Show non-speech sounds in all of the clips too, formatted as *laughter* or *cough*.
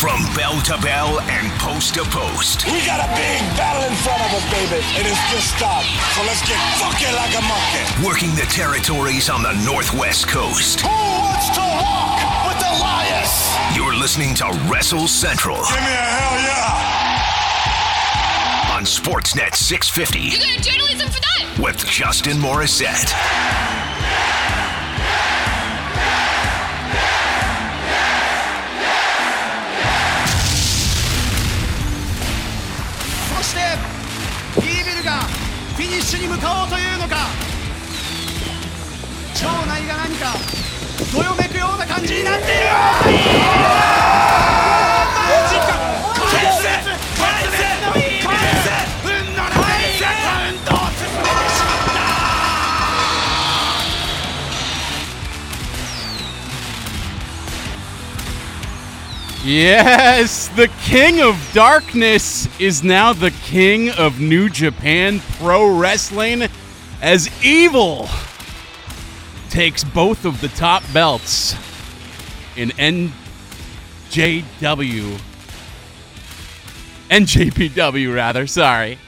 From bell to bell and post to post. We got a big battle in front of us, baby, and it's just started. So let's get fucking like a monkey. Working the territories on the Northwest Coast. Who wants to walk with the lions? You're listening to Wrestle Central Give me a hell yeah. on Sportsnet 650 You go to journalism for that. with Justin Morissette.「死に向かおうというのか。場内が何かどよめくような感じになっている。Yes, the King of Darkness is now the King of New Japan Pro Wrestling as Evil takes both of the top belts in NJW. NJPW, rather, sorry.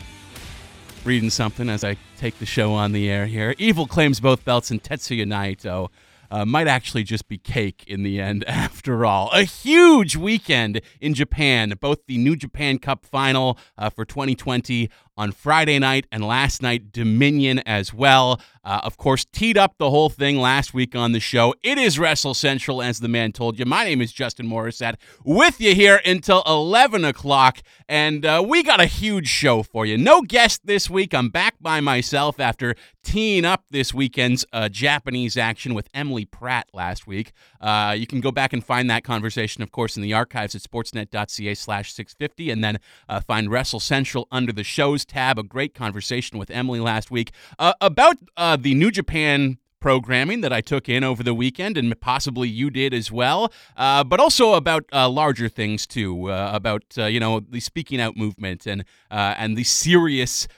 Reading something as I take the show on the air here. Evil claims both belts, and Tetsuya Naito uh, might actually just be cake in the end, *laughs* after all. A huge weekend in Japan, both the New Japan Cup final uh, for 2020 on Friday night and last night, Dominion as well. Uh, of course, teed up the whole thing last week on the show. It is Wrestle Central, as the man told you. My name is Justin Morissette, with you here until 11 o'clock, and uh, we got a huge show for you. No guest this week. I'm back by myself after teeing up this weekend's uh, Japanese action with Emily Pratt last week. Uh, you can go back and find that conversation, of course, in the archives at sportsnet.ca slash 650, and then uh, find Wrestle Central under the shows tab. A great conversation with Emily last week uh, about uh, the New Japan programming that I took in over the weekend, and possibly you did as well, uh, but also about uh, larger things too, uh, about uh, you know the speaking out movement and uh, and the serious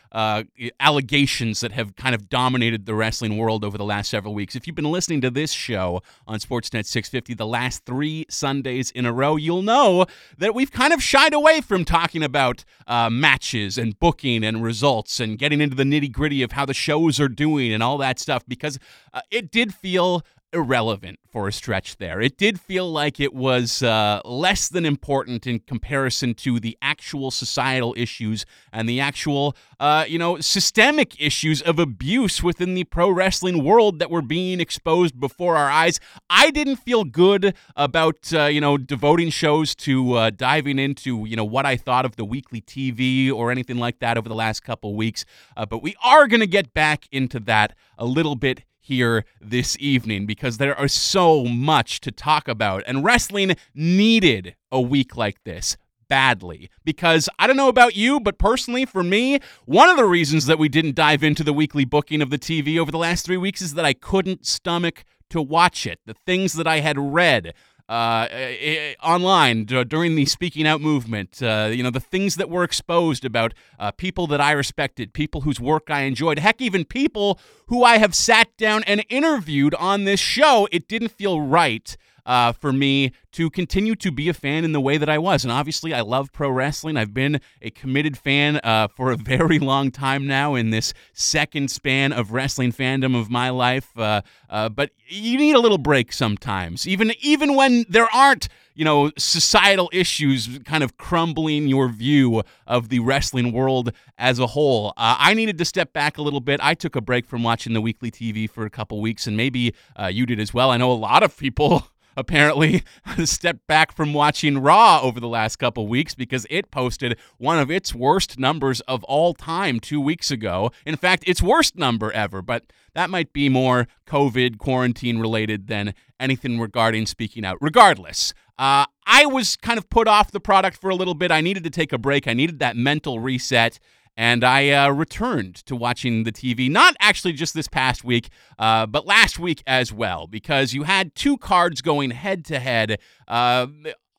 allegations that have kind of dominated the wrestling world over the last several weeks. If you've been listening to this show on Sportsnet 650 the last three Sundays in a row, you'll know that we've kind of shied away from talking about matches and booking and results and getting into the nitty gritty of how the shows are doing and all that stuff because uh, it did feel irrelevant for a stretch there. It did feel like it was uh, less than important in comparison to the actual societal issues and the actual, uh, you know, systemic issues of abuse within the pro wrestling world that were being exposed before our eyes. I didn't feel good about, uh, you know, devoting shows to uh, diving into, you know, what I thought of the weekly TV or anything like that over the last couple weeks. Uh, but we are going to get back into that a little bit here this evening because there are so much to talk about. And wrestling needed a week like this badly because I don't know about you, but personally, for me, one of the reasons that we didn't dive into the weekly booking of the TV over the last three weeks is that I couldn't stomach to watch it. The things that I had read, uh, eh, online d- during the speaking out movement. Uh, you know, the things that were exposed about uh, people that I respected, people whose work I enjoyed, heck, even people who I have sat down and interviewed on this show. It didn't feel right. Uh, for me to continue to be a fan in the way that I was. And obviously, I love pro wrestling. I've been a committed fan uh, for a *laughs* very long time now in this second span of wrestling fandom of my life. Uh, uh, but you need a little break sometimes, even even when there aren't you know societal issues kind of crumbling your view of the wrestling world as a whole. Uh, I needed to step back a little bit. I took a break from watching the weekly TV for a couple weeks, and maybe uh, you did as well. I know a lot of people apparently *laughs* stepped back from watching Raw over the last couple weeks because it posted one of its worst numbers of all time two weeks ago. In fact, its worst number ever, but that might be more COVID quarantine related than anything regarding speaking out. Regardless, uh, I was kind of put off the product for a little bit. I needed to take a break, I needed that mental reset and I uh, returned to watching the TV, not actually just this past week, uh, but last week as well, because you had two cards going head to head.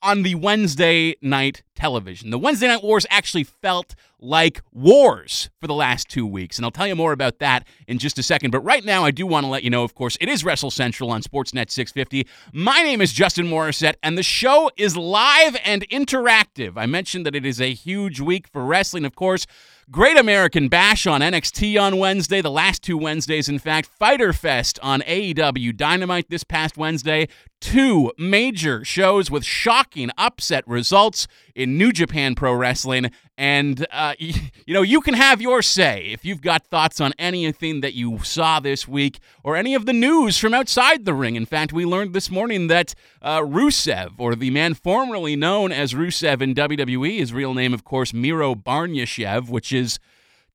On the Wednesday night television. The Wednesday night wars actually felt like wars for the last two weeks, and I'll tell you more about that in just a second. But right now, I do want to let you know, of course, it is Wrestle Central on Sportsnet 650. My name is Justin Morissette, and the show is live and interactive. I mentioned that it is a huge week for wrestling, of course. Great American Bash on NXT on Wednesday, the last two Wednesdays, in fact. Fyter Fest on AEW Dynamite this past Wednesday. Two major shows with shocking upset results in New Japan Pro Wrestling. And, uh, *laughs* you, know, you can have your say if you've got thoughts on anything that you saw this week or any of the news from outside the ring. In fact, we learned this morning that uh, Rusev, or the man formerly known as Rusev in WWE, his real name, of course, Miro Barnyashev, which is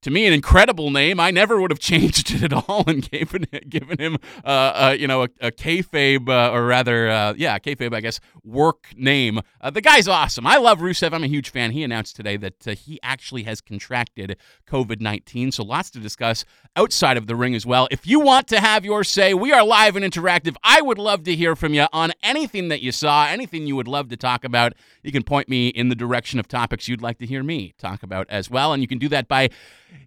to me an incredible name. I never would have *laughs* changed it at all and given given him, uh, uh, you know, a, a kayfabe uh, or rather, uh, yeah, kayfabe, I guess, work name. Uh, the guy's awesome. I love Rusev. I'm a huge fan. He announced today that uh, he actually has contracted COVID 19. So lots to discuss outside of the ring as well. If you want to have your say, we are live and interactive. I would love to hear from you on anything that you saw, anything you would love to talk about. You can point me in the direction of topics you'd like to hear me talk about as well, and you can do that by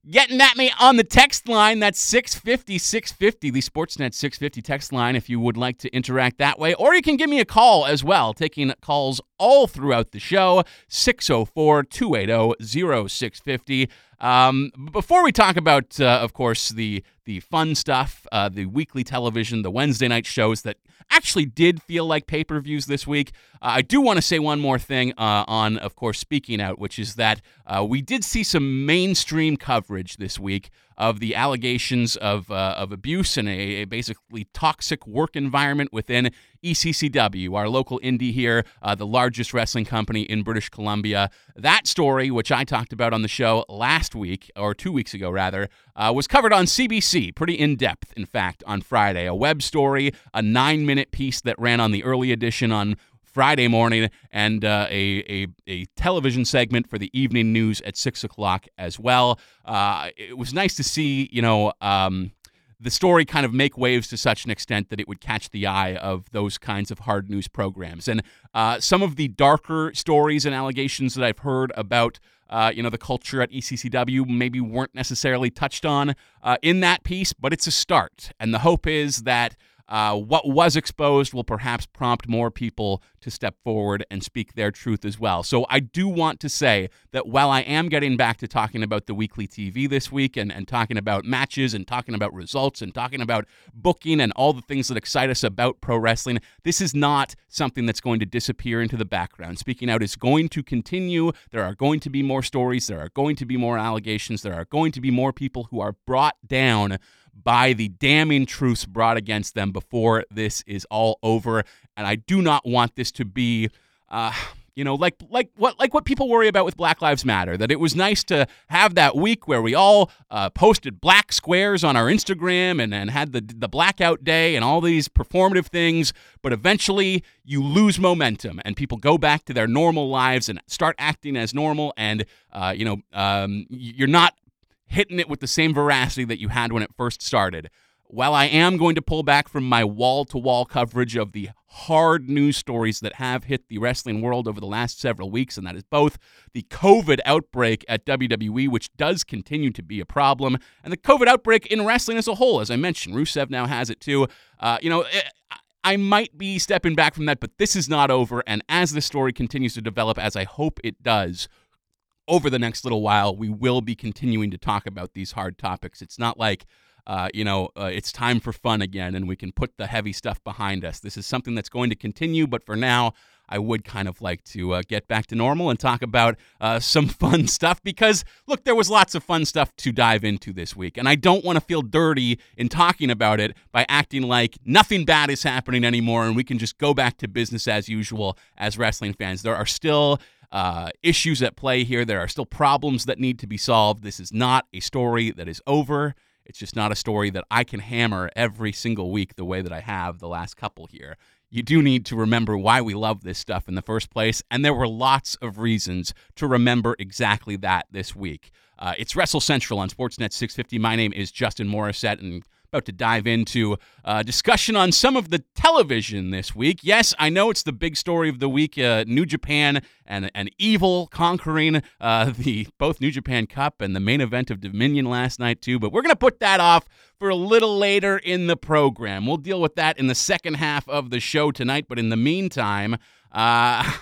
getting at me on the text line. That's 650 650, the Sportsnet 650 text line, if you would like to interact that way. Or you can give me a call as well, taking calls all throughout the show 604 280 0650. Um, before we talk about, uh, of course, the the fun stuff, uh, the weekly television, the Wednesday night shows that actually did feel like pay per views this week, uh, I do want to say one more thing uh, on, of course, speaking out, which is that uh, we did see some mainstream coverage this week of the allegations of, uh, of abuse and a, a, basically toxic work environment within ECCW, our local indie here, uh, the largest wrestling company in British Columbia. That story, which I talked about on the show last week, or two weeks ago rather, uh, was covered on CBC, pretty in depth, in fact, on Friday. A web story, a nine minute piece that ran on the early edition on Friday morning, and uh, a, a, a, television segment for the evening news at 6 o'clock as well. Uh, it was nice to see, you know, um, the story kind of make waves to such an extent that it would catch the eye of those kinds of hard news programs. And uh, some of the darker stories and allegations that I've heard about. Uh, you know, the culture at ECCW maybe weren't necessarily touched on uh, in that piece, but it's a start. And the hope is that uh, what was exposed will perhaps prompt more people to step forward and speak their truth as well. So I do want to say that while I am getting back to talking about the weekly TV this week and, and talking about matches and talking about results and talking about booking and all the things that excite us about pro wrestling, this is not something that's going to disappear into the background. Speaking out is going to continue. There are going to be more stories, there are going to be more allegations, there are going to be more people who are brought down by the damning truths brought against them before this is all over. And I do not want this to be. Uh, you know, like like what like what people worry about with Black Lives Matter. That it was nice to have that week where we all uh, posted black squares on our Instagram and, and had the the blackout day and all these performative things. But eventually, you lose momentum and people go back to their normal lives and start acting as normal. And uh, you know, um, you're not hitting it with the same veracity that you had when it first started. While I am going to pull back from my wall to wall coverage of the hard news stories that have hit the wrestling world over the last several weeks, and that is both the COVID outbreak at WWE, which does continue to be a problem, and the COVID outbreak in wrestling as a whole. As I mentioned, Rusev now has it too. Uh, you know, it, eh, I might be stepping back from that, but this is not over. And as the story continues to develop, as I hope it does, over the next little while, we will be continuing to talk about these hard topics. It's not like, uh, you know, uh, it's time for fun again and we can put the heavy stuff behind us. This is something that's going to continue, but for now, I would kind of like to uh, get back to normal and talk about uh, some *laughs* fun stuff because, look, there was lots of fun stuff to dive into this week. And I don't want to feel dirty in talking about it by acting like nothing bad is happening anymore and we can just go back to business as usual as wrestling fans. There are still uh, issues at play here. There are still problems that need to be solved. This is not a story that is over. It's just not a story that I can hammer every single week the way that I have the last couple here. You do need to remember why we love this stuff in the first place, and there were lots of reasons to remember exactly that this week. Uh, it's Wrestle Central on Sportsnet 650. My name is Justin Morissette, and about to dive into a discussion on some of the television this week. Yes, I know it's the big story of the week uh, New Japan and, and Evil conquering uh, *laughs* the both New Japan Cup and the main event of Dominion last night, too. But we're going to put that off for a little later in the program. We'll deal with that in the second half of the show tonight. But in the meantime, uh, *laughs*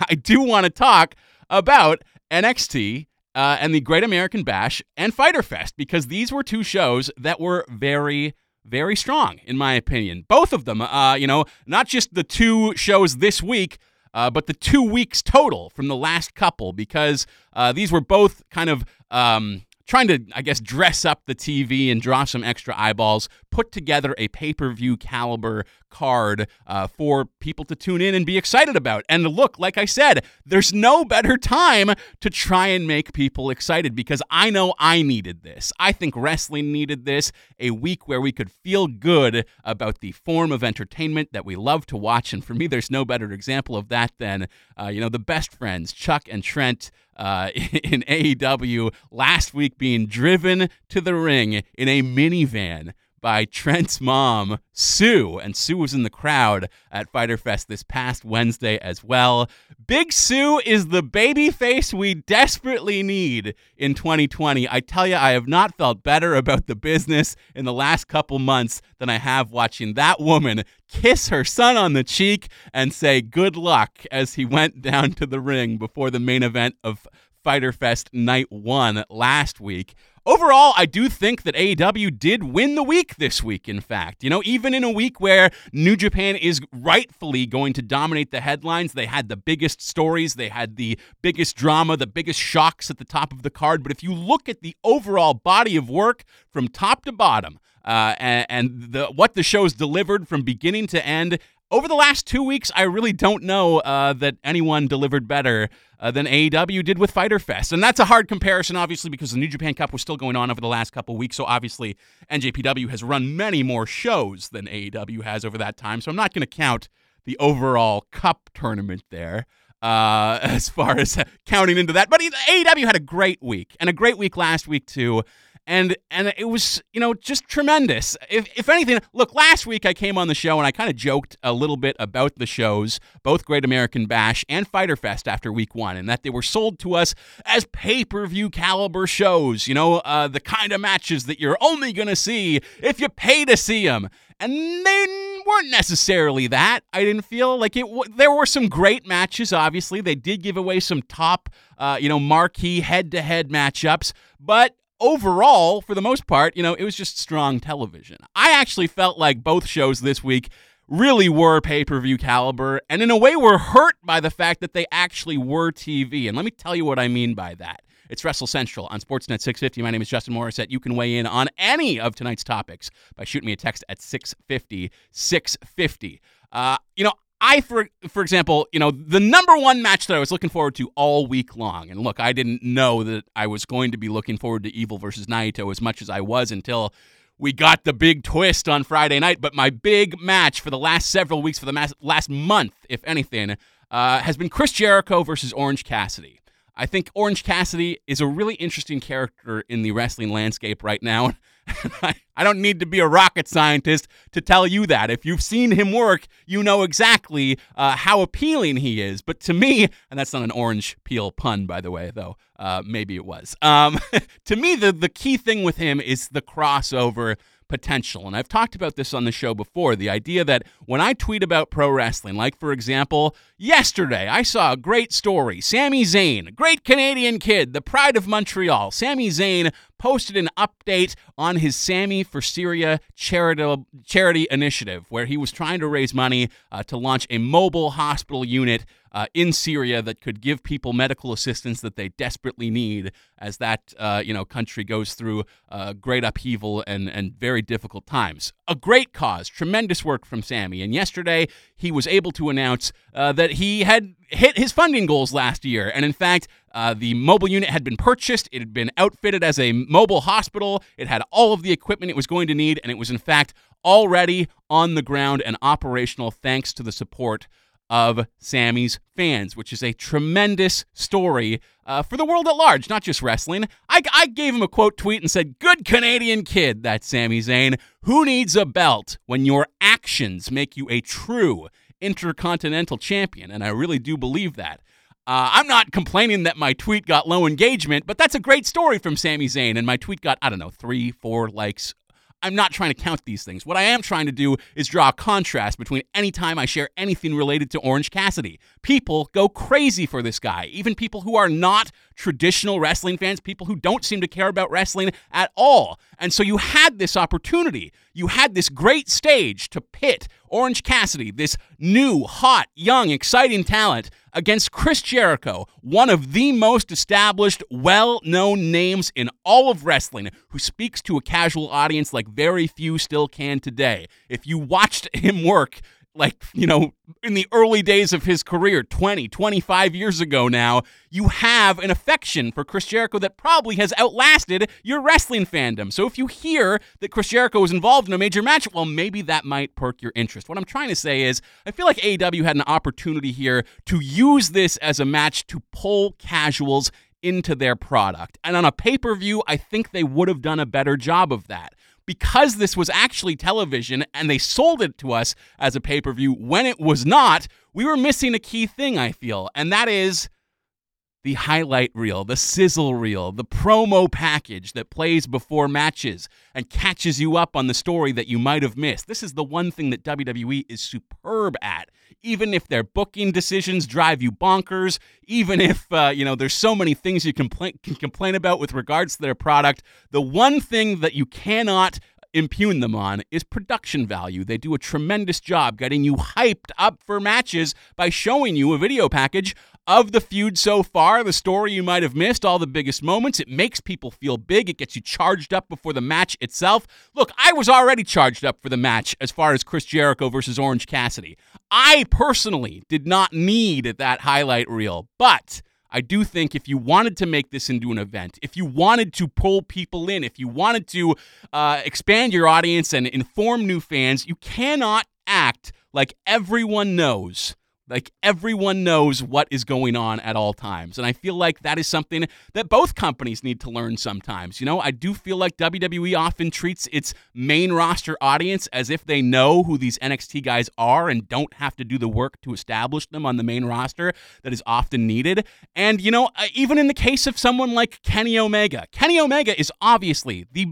I do want to talk about NXT uh, and the Great American Bash and Fyter Fest because these were two shows that were very, very strong, in my opinion. Both of them, uh, you know, not just the two shows this week, uh, but the two weeks total from the last couple because uh, these were both kind of. Um, trying to, I guess, dress up the TV and draw some extra eyeballs, put together a pay per view caliber card uh, for people to tune in and be excited about. And look, like I said, there's no better time to try and make people excited because I know I needed this. I think wrestling needed this a week where we could feel good about the form of entertainment that we love to watch. And for me, there's no better example of that than, uh, you know, the best friends, Chuck and Trent. Uh, *laughs* in AEW last week being driven to the ring in a minivan by Trent's mom, Sue. And Sue was in the crowd at Fyter Fest this past Wednesday as well. Big Sue is the baby face we desperately need in 2020. I tell you, I have not felt better about the business in the last couple months than I have watching that woman kiss her son on the cheek and say good luck as he went down to the ring before the main event of Fyter Fest Night 1 last week. Overall, I do think that AEW did win the week this week, in fact. You know, even in a week where New Japan is rightfully going to dominate the headlines, they had the biggest stories, they had the biggest drama, the biggest shocks at the top of the card. But if you look at the overall body of work from top to bottom, uh, and, and the, what the show's delivered from beginning to end, over the last two weeks, I really don't know uh, that anyone delivered better uh, than AEW did with Fyter Fest. And that's a hard comparison, obviously, because the New Japan Cup was still going on over the last couple weeks. So obviously, NJPW has run many more shows than AEW has over that time. So I'm not going to count the overall Cup tournament there. Uh, *laughs* as far as counting into that, but AEW had a great week and a great week last week too and and it was you know just tremendous. If if anything, look, last week I came on the show and I kind of joked a little bit about the shows, both Great American Bash and Fyter Fest after week one, and that they were sold to us as pay per view caliber shows. You know, uh, the kind of matches that you're only gonna see if you pay to see them, and they weren't necessarily that. I didn't feel like it. W- there were some great matches. Obviously, they did give away some top, uh, you know, marquee head-to-head matchups, but overall, for the most part, you know, it was just strong television. I actually felt like both shows this week really were pay per view caliber, and in a way were hurt by the fact that they actually were TV. And let me tell you what I mean by that. It's Wrestle Central on Sportsnet 650. My name is Justin Morissette. You can weigh in on any of tonight's topics by shooting me a text at 650 650. Uh, you know, I, for for example, you know, the number one match that I was looking forward to all week long, and look, I didn't know that I was going to be looking forward to Evil versus Naito as much as I was until we got the big twist on Friday night. But my big match for the last several weeks, for the last month, if anything, uh, has been Chris Jericho versus Orange Cassidy. I think Orange Cassidy is a really interesting character in the wrestling landscape right now. *laughs* I don't need to be a rocket scientist to tell you that. If you've seen him work, you know exactly uh, how appealing he is. But to me, and that's not an orange peel pun, by the way, though uh, maybe it was. Um, *laughs* to me, the the key thing with him is the crossover potential. And I've talked about this on the show before the idea that when I tweet about pro wrestling, like for example, yesterday I saw a great story Sami Zayn, great Canadian kid, the pride of Montreal. Sami Zayn posted an update on his Sami for Syria charity, charity initiative, where he was trying to raise money uh, to launch a mobile hospital unit uh, in Syria that could give people medical assistance that they desperately need as that uh, you know country goes through uh, great upheaval and and very difficult times. A great cause, tremendous work from Sami. And yesterday he was able to announce uh, that he had hit his funding goals last year, and in fact. Uh, the mobile unit had been purchased. It had been outfitted as a mobile hospital. It had all of the equipment it was going to need, and it was, in fact, already on the ground and operational thanks to the support of Sami's fans, which is a tremendous story uh, for the world at large, not just wrestling. I, I gave him a quote tweet and said, Good Canadian kid, that's Sami Zayn. Who needs a belt when your actions make you a true intercontinental champion? And I really do believe that. Uh, I'm not complaining that my tweet got low engagement, but that's a great story from Sami Zayn. And my tweet got, I don't know, three, four likes, I'm not trying to count these things. What I am trying to do is draw a contrast between any time I share anything related to Orange Cassidy. People go crazy for this guy, even people who are not traditional wrestling fans, people who don't seem to care about wrestling at all. And so you had this opportunity. You had this great stage to pit Orange Cassidy, this new, hot, young, exciting talent, against Chris Jericho, one of the most established, well known names in all of wrestling, who speaks to a casual audience like very few still can today. If you watched *laughs* him work, like, you know, in the early days of his career, 20, 25 years ago now, you have an affection for Chris Jericho that probably has outlasted your wrestling fandom. So if you hear that Chris Jericho was involved in a major match, well, maybe that might perk your interest. What I'm trying to say is, I feel like AEW had an opportunity here to use this as a match to pull casuals into their product. And on a pay per view, I think they would have done a better job of that because this was actually television and they sold it to us as a pay per view when it was not, we were missing a key thing, I feel, and that is the highlight reel, the sizzle reel, the promo package that plays before matches and catches you up on the story that you might have missed. This is the one thing that WWE is superb at. Even if their booking decisions drive you bonkers, even if uh, you know there's so many things you complain can complain about with regards to their product, the one thing that you cannot impugn them on is production value. They do a tremendous job getting you hyped up for matches by showing you a video package of the feud so far, the story you might have missed, all the biggest moments. It makes people feel big. It gets you charged up before the match itself. Look, I was already charged up for the match as far as Chris Jericho versus Orange Cassidy. I personally did not need that highlight reel, but. I do think if you wanted to make this into an event, if you wanted to pull people in, if you wanted to uh, expand your audience and inform new fans, you cannot act like everyone knows like everyone knows what is going on at all times. And I feel like that is something that both companies need to learn sometimes. You know, I do feel like WWE often treats its main roster audience as if they know who these NXT guys are and don't have to do the work to establish them on the main roster that is often needed. And, you know, uh, even in the case of someone like Kenny Omega, Kenny Omega is obviously the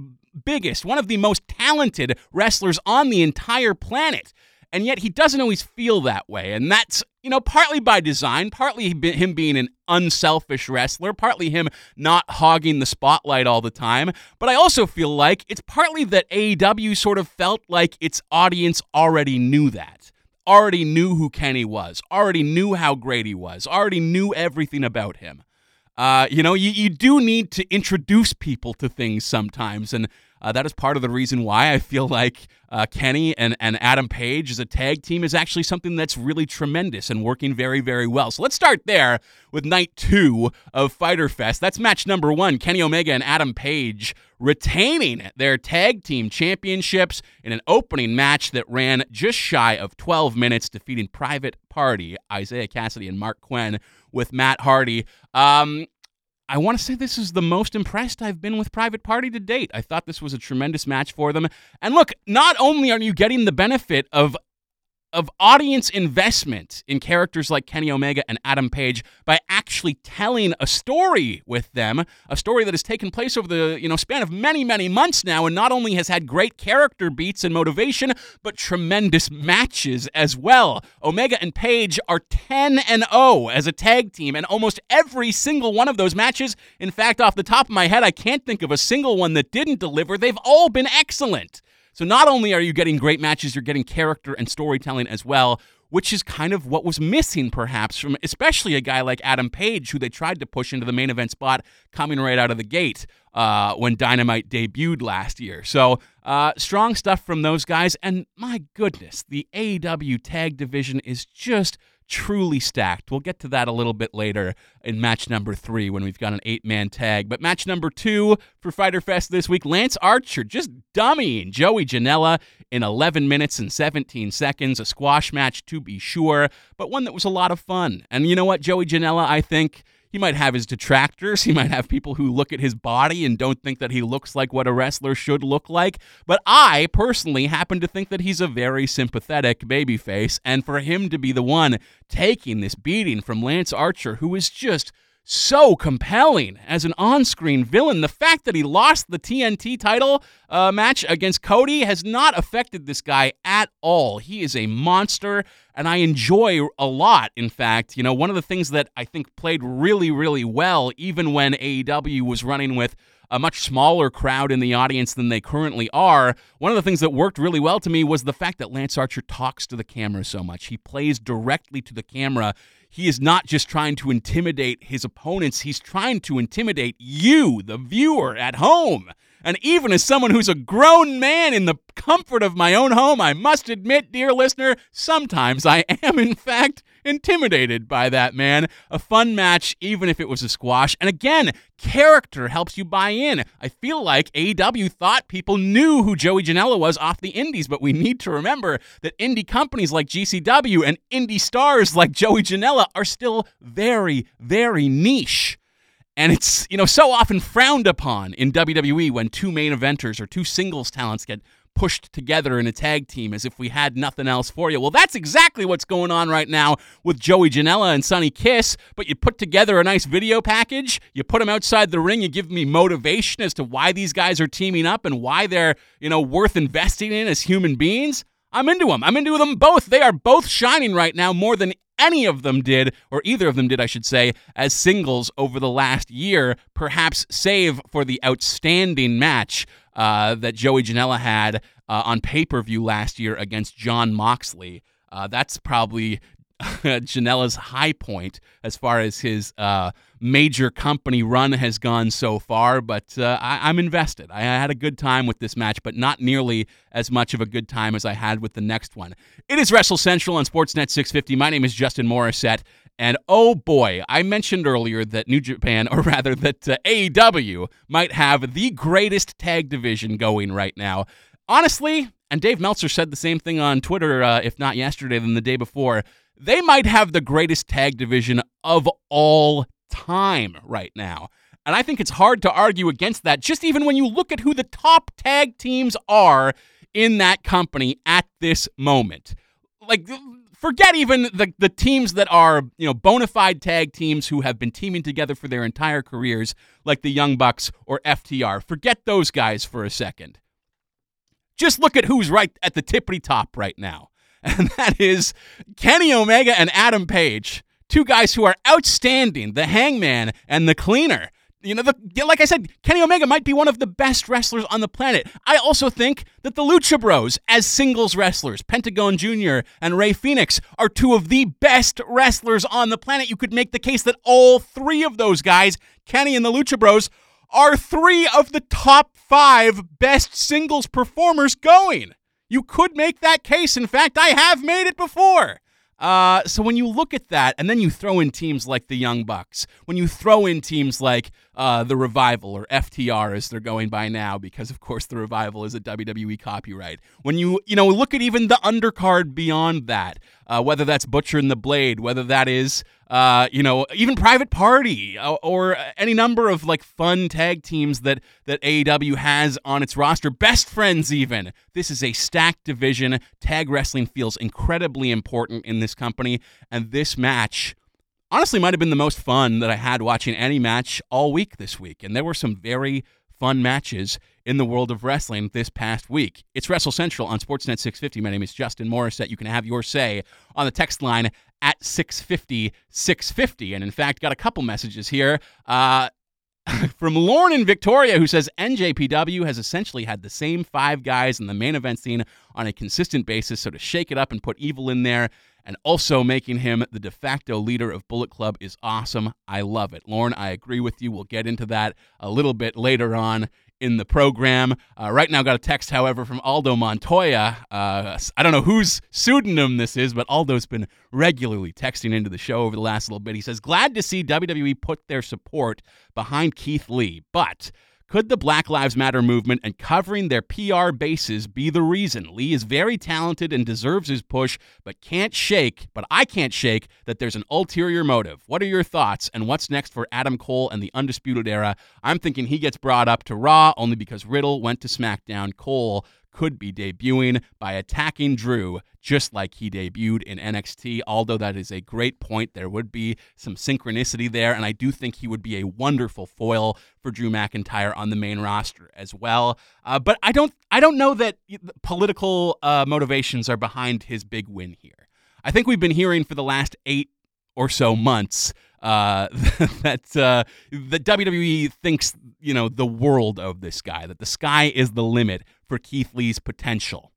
biggest, one of the most talented wrestlers on the entire planet and yet he doesn't always feel that way. And that's, you know, partly by design, partly him being an unselfish wrestler, partly him not hogging the spotlight all the time. But I also feel like it's partly that AEW sort of felt like its audience already knew that. Already knew who Kenny was, already knew how great he was, already knew everything about him. Uh, you know, you, you do need to introduce people to things sometimes. And uh, that is part of the reason why I feel like uh, Kenny and, and Adam Page as a tag team is actually something that's really tremendous and working very, very well. So let's start there with night two of Fyter Fest. That's match number one Kenny Omega and Adam Page retaining their tag team championships in an opening match that ran just shy of 12 minutes, defeating Private Party, Isiah Kassidy, and Marq Quen with Matt Hardy. Um, I want to say this is the most impressed I've been with Private Party to date. I thought this was a tremendous match for them. And look, not only are you getting the benefit of of audience investment in characters like Kenny Omega and Adam Page by actually telling a story with them, a story that has taken place over the you know span of many many months now, and not only has had great character beats and motivation, but tremendous matches as well. Omega and Page are 10 and 0 as a tag team, and almost every single one of those matches, in fact, off the top of my head, I can't think of a single one that didn't deliver. They've all been excellent. So not only are you getting great matches, you're getting character and storytelling as well, which is kind of what was missing perhaps from especially a guy like Adam Page, who they tried to push into the main event spot coming right out of the gate uh, when Dynamite debuted last year. So uh, strong stuff from those guys. And my goodness, the AEW tag division is just truly stacked. We'll get to that a little bit later in match number three when we've got an eight man tag. But match number two for Fyter Fest this week Lance Archer just dummying Joey Janela in 11 minutes and 17 seconds. A squash match to be sure, but one that was a lot of fun. And you know what, Joey Janela, I think he might have his detractors. He might have people who look at his body and don't think that he looks like what a wrestler should look like. But I personally happen to think that he's a very sympathetic babyface. And for him to be the one taking this beating from Lance Archer, who is just so compelling as an on screen villain. The fact that he lost the TNT title uh, match against Cody has not affected this guy at all. He is a monster, and I enjoy a lot, in fact. You know, one of the things that I think played really, really well, even when AEW was running with a much smaller crowd in the audience than they currently are. One of the things that worked really well to me was the fact that Lance Archer talks to the camera so much. He plays directly to the camera he is not just trying to intimidate his opponents, he's trying to intimidate you, the viewer at home. And even as someone who's a grown man in the comfort of my own home, I must admit, dear listener, sometimes I am, in fact, intimidated by that man. A fun match, even if it was a squash. And again, character helps you buy in. I feel like AEW thought people knew who Joey Janela was off the indies, but we need to remember that indie companies like GCW and indie stars like Joey Janela are still very, very niche. And it's, you know, so often frowned upon in WWE when two main eventers or two singles talents get pushed together in a tag team as if we had nothing else for you. Well, that's exactly what's going on right now with Joey Janela and Sonny Kiss, but you put together a nice video package, you put them outside the ring, you give me motivation as to why these guys are teaming up and why they're, you know, worth investing in as human beings. I'm into them. I'm into them both. They are both shining right now more than any of them did, or either of them did, I should say, as singles over the last year, perhaps save for the outstanding match uh, that Joey Janela had uh, on pay per view last year against Jon Moxley. Uh, that's probably *laughs* Janela's high point as far as his uh, major company run has gone so far, but uh, I, am invested. I had a good time with this match, but not nearly as much of a good time as I had with the next one. It is Wrestle Central on Sportsnet 650. My name is Justin Morissette. And oh boy, I mentioned earlier that New Japan, or rather that uh, AEW, might have the greatest tag division going right now. Honestly, and Dave Meltzer said the same thing on Twitter, uh, if not yesterday, than the day before they might have the greatest tag division of all time right now. And I think it's hard to argue against that, just even when you look at who the top tag teams are in that company at this moment. Like, forget even the, the teams that are, you know, bona fide tag teams who have been teaming together for their entire careers, like the Young Bucks or FTR. Forget those guys for a second. Just look at who's right at the tippity top right now. *laughs* and that is Kenny Omega and Adam Page, two guys who are outstanding, the Hangman and the Cleaner. You know, the, like I said, Kenny Omega might be one of the best wrestlers on the planet. I also think that the Lucha Bros, as singles wrestlers, Pentagon Jr. and Rey Fénix, are two of the best wrestlers on the planet. You could make the case that all three of those guys, Kenny and the Lucha Bros, are three of the top five best singles performers going. You could make that case. In fact, I have made it before. Uh, so when you look at that, and then you throw in teams like the Young Bucks, when you throw in teams like uh, the Revival or FTR as they're going by now, because of course the Revival is a WWE copyright. When you you know look at even the undercard beyond that, uh, whether that's Butcher and the Blade, whether that is uh, you know even Private Party or, uh, or any number of like fun tag teams that that AEW has on its roster, Best Friends even. This is a stacked division. Tag wrestling feels incredibly important in this company, and this match honestly might have been the most fun that I had watching any match all week this week. And there were some very fun matches in the world of wrestling this past week. It's Wrestle Central on Sportsnet 650. My name is Justin Morissette. You can have your say on the text line at 650 650. And in fact, got a couple messages here. Uh, *laughs* from Lauren in Victoria, who says NJPW has essentially had the same five guys in the main event scene on a consistent basis. So to shake it up and put evil in there and also making him the de facto leader of Bullet Club is awesome. I love it. Lauren, I agree with you. We'll get into that a little bit later on in the program. Uh, right now, got a text, however, from Aldo Montoya. Uh, I don't know whose pseudonym this is, but Aldo's been regularly texting into the show over the last little bit. He says, Glad to see WWE put their support behind Keith Lee, but could the Black Lives Matter movement and covering their PR bases be the reason? Lee is very talented and deserves his push, but can't shake, but I can't shake that there's an ulterior motive. What are your thoughts and what's next for Adam Cole and the Undisputed Era? I'm thinking he gets brought up to Raw only because Riddle went to SmackDown. Cole could be debuting by attacking Drew just like he debuted in NXT. Although that is a great point, there would be some synchronicity there, and I do think he would be a wonderful foil for Drew McIntyre on the main roster as well. Uh, but I don't, I don't know that political uh, motivations are behind his big win here. I think we've been hearing for the last eight or so months uh, *laughs* that uh, the WWE thinks you know the world of this guy, that the sky is the limit for Keith Lee's potential.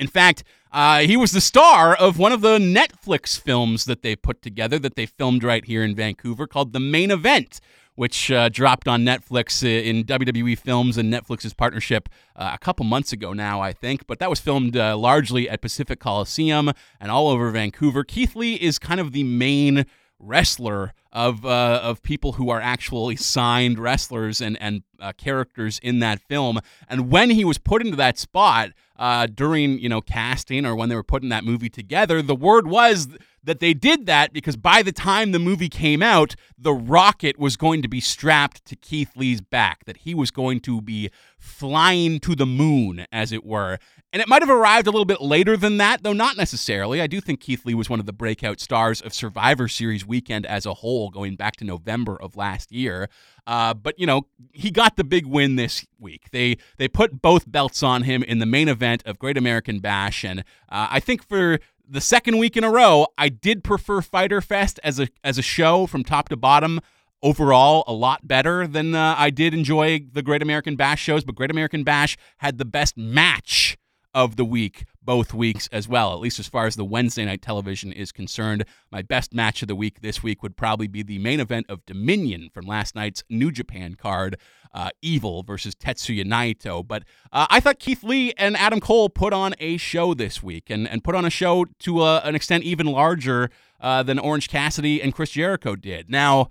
In fact, uh, he was the star of one of the Netflix films that they put together that they filmed right here in Vancouver called The Main Event, which uh, dropped on Netflix uh, in WWE Films and Netflix's partnership uh, a couple months ago now, I think. But that was filmed uh, largely at Pacific Coliseum and all over Vancouver. Keith Lee is kind of the main wrestler of uh, of people who are actually signed wrestlers and and uh, characters in that film. And when he was put into that spot uh, during you know casting or when they were putting that movie together, the word was that they did that because by the time the movie came out, the rocket was going to be strapped to Keith Lee's back, that he was going to be flying to the moon, as it were. And it might have arrived a little bit later than that, though not necessarily. I do think Keith Lee was one of the breakout stars of Survivor Series weekend as a whole, going back to November of last year. Uh, but you know, he got the big win this week. They they put both belts on him in the main event of Great American Bash, and uh, I think for the second week in a row, I did prefer Fyter Fest as a as a show from top to bottom overall a lot better than uh, I did enjoy the Great American Bash shows, but Great American Bash had the best match of the week both weeks as well, at least as far as the Wednesday night television is concerned. My best match of the week this week would probably be the main event of Dominion from last night's New Japan card. Uh, Evil versus Tetsuya Naito. But uh, I thought Keith Lee and Adam Cole put on a show this week and, and put on a show to uh, an extent even larger uh, than Orange Cassidy and Chris Jericho did. Now,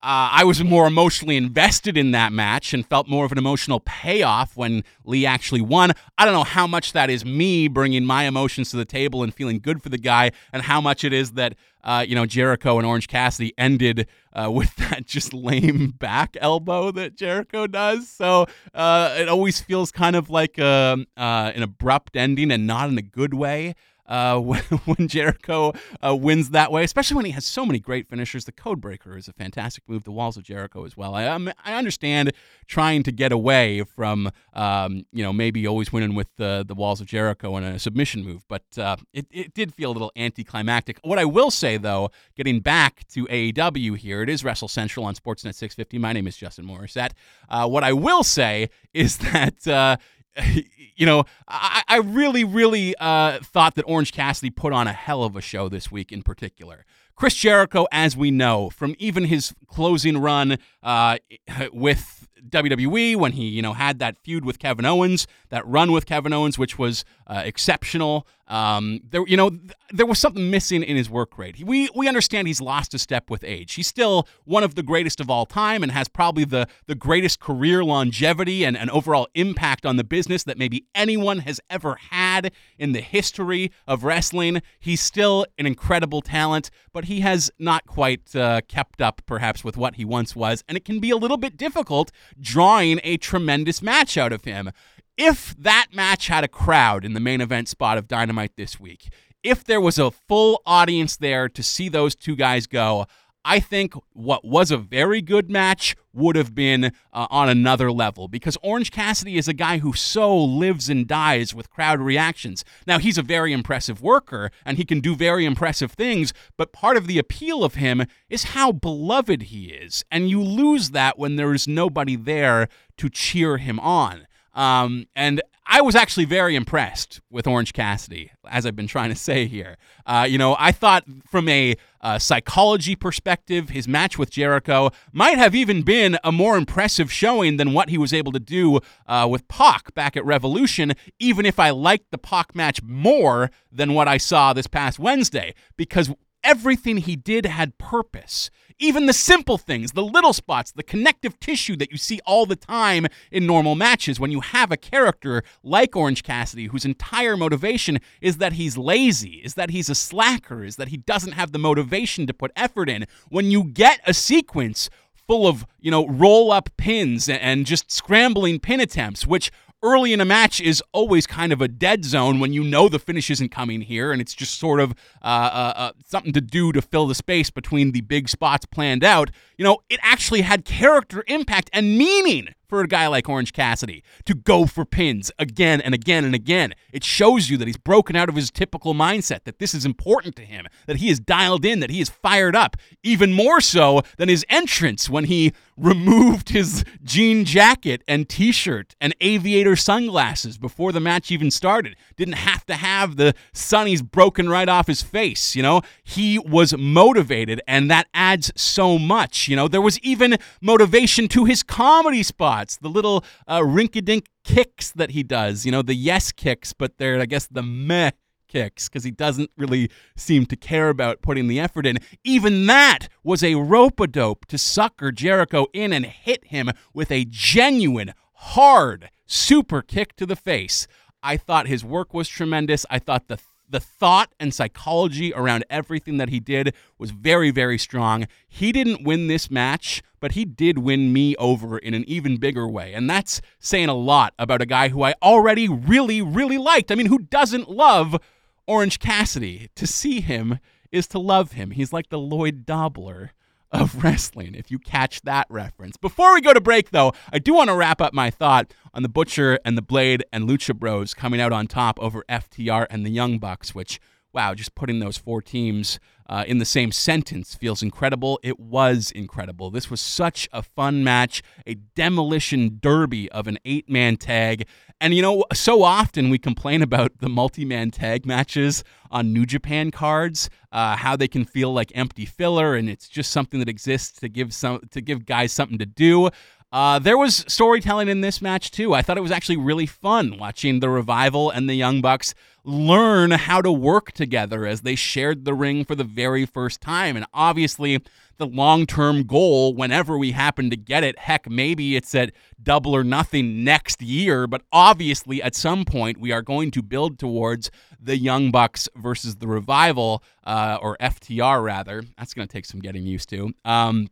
uh, I was more emotionally invested in that match and felt more of an emotional payoff when Lee actually won. I don't know how much that is me bringing my emotions to the table and feeling good for the guy, and how much it is that uh, you know Jericho and Orange Cassidy ended uh, *laughs* with that just lame back elbow that Jericho does. So uh, it always feels kind of like a, um, uh, an abrupt ending and not in a good way uh, *laughs* when, Jericho uh, wins that way, especially when he has so many great finishers. The Codebreaker is a fantastic move. The Walls of Jericho as well. I um, I understand trying to get away from um, you know maybe always winning with the the Walls of Jericho in a submission move, but uh, it it did feel a little anticlimactic. What I will say though, getting back to AEW here, it is Wrestle Central on Sportsnet 650. My name is Justin Morissette. Uh, what I will say is *laughs* that uh, *laughs* you know, I, I really, really uh, thought that Orange Cassidy put on a hell of a show this week in particular. Chris Jericho, as we know from even his closing run uh, *laughs* with WWE when he, you know, had that feud with Kevin Owens, that run with Kevin Owens, which was uh, exceptional. Um, there, you know, th- there was something missing in his work rate. We we understand he's lost a step with age. He's still one of the greatest of all time and has probably the the greatest career longevity and, and overall impact on the business that maybe anyone has ever had in the history of wrestling. He's still an incredible talent, but he has not quite uh, kept up, perhaps, with what he once was, and it can be a little bit difficult drawing a tremendous match out of him. If that match had a crowd in the main event spot of Dynamite this week, if there was a full audience there to see those two guys go, I think what was a very good match would have been uh, on another level because Orange Cassidy is a guy who so lives and dies with crowd reactions. Now, he's a very impressive worker and he can do very impressive things, but part of the appeal of him is how beloved he is. And you lose that when there is nobody there to cheer him on. Um, and I was actually very impressed with Orange Cassidy, as I've been trying to say here. Uh, you know, I thought from a uh, psychology perspective, his match with Jericho might have even been a more impressive showing than what he was able to do uh, with Pac back at Revolution, even if I liked the Pac match more than what I saw this past Wednesday, because everything he did had purpose. Even the simple things, the little spots, the connective tissue that you see all the time in normal matches when you have a character like Orange Cassidy whose entire motivation is that he's lazy, is that he's a slacker, is that he doesn't have the motivation to put effort in. When you get a sequence full of, you know, roll up pins and just scrambling pin attempts, which early in a match is always kind of a dead zone when you know the finish isn't coming here, and it's just sort of uh, uh, uh, something to do to fill the space between the big spots planned out. You know, it actually had character impact and meaning for a guy like Orange Cassidy to go for pins again and again and again. It shows you that he's broken out of his typical mindset, that this is important to him, that he is dialed in, that he is fired up, even more so than his entrance when he removed his jean jacket and t shirt and aviator sunglasses before the match even started. Didn't have to have the sunnies broken right off his face, you know? He was motivated, and that adds so much, you know? There was even motivation to his comedy spots, the little uh, rinky-dink kicks that he does, you know, the yes kicks, but they're, I guess, the meh kicks because he doesn't really seem to care about putting the effort in. Even that was a rope a dope to sucker Jericho in and hit him with a genuine, hard, super kick to the face. I thought his work was tremendous. I thought the the thought and psychology around everything that he did was very, very strong. He didn't win this match, but he did win me over in an even bigger way. And that's saying a lot about a guy who I already really, really liked. I mean, who doesn't love Orange Cassidy? To see him is to love him. He's like the Lloyd Dobler of wrestling, if you catch that reference. Before we go to break, though, I do want to wrap up my thought on the Butcher and the Blade and Lucha Bros coming out on top over FTR and the Young Bucks, which, wow, just putting those four teams uh, in the same sentence feels incredible. It was incredible. This was such a fun match, a demolition derby of an eight man tag. And you know, so often we complain about the multi man tag matches on New Japan cards, uh, how they can feel like empty filler, and it's just something that exists to give some to give guys something to do. Uh, there was storytelling in this match too. I thought it was actually really fun watching the revival and the Young Bucks learn how to work together as they shared the ring for the very first time. And obviously, the long term goal, whenever we happen to get it, heck, maybe it's at double or nothing next year, but obviously, at some point, we are going to build towards the Young Bucks versus the revival, uh, or FTR rather. That's going to take some getting used to. Um,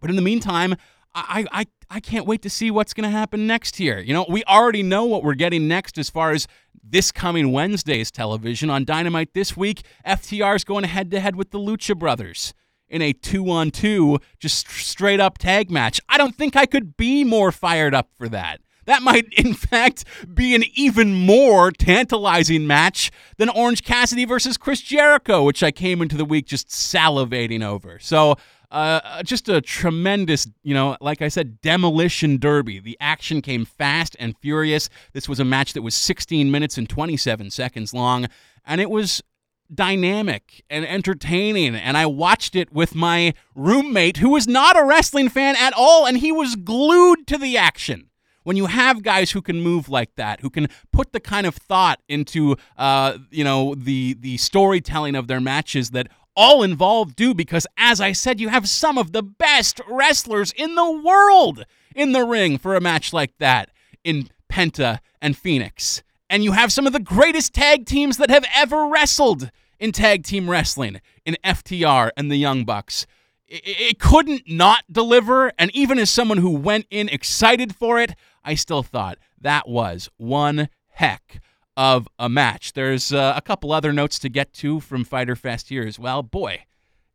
but in the meantime, I, I, I can't wait to see what's going to happen next year. You know, we already know what we're getting next as far as this coming Wednesday's television on Dynamite this week. FTR is going head to head with the Lucha Brothers in a two on two, just straight up tag match. I don't think I could be more fired up for that. That might, *laughs* in fact, be an even more tantalizing match than Orange Cassidy versus Chris Jericho, which I came into the week just salivating over. So, uh, just a tremendous, you know, like I said, demolition derby. The action came fast and furious. This was a match that was 16 minutes and 27 seconds long, and it was dynamic and entertaining. And I watched it with my roommate, who was not a wrestling fan at all, and he was glued to the action when you have guys who can move like that, who can put the kind of thought into, uh, you know, the the storytelling of their matches that all involved do because, as I said, you have some of the best wrestlers in the world in the ring for a match like that in Penta and Fénix. And you have some of the greatest tag teams that have ever wrestled in tag team wrestling in FTR and the Young Bucks. It, couldn't not deliver. And even as someone who went in excited for it, I still thought that was one heck of a match. There's uh, a couple other notes to get to from Fyter Fest here as well. Boy,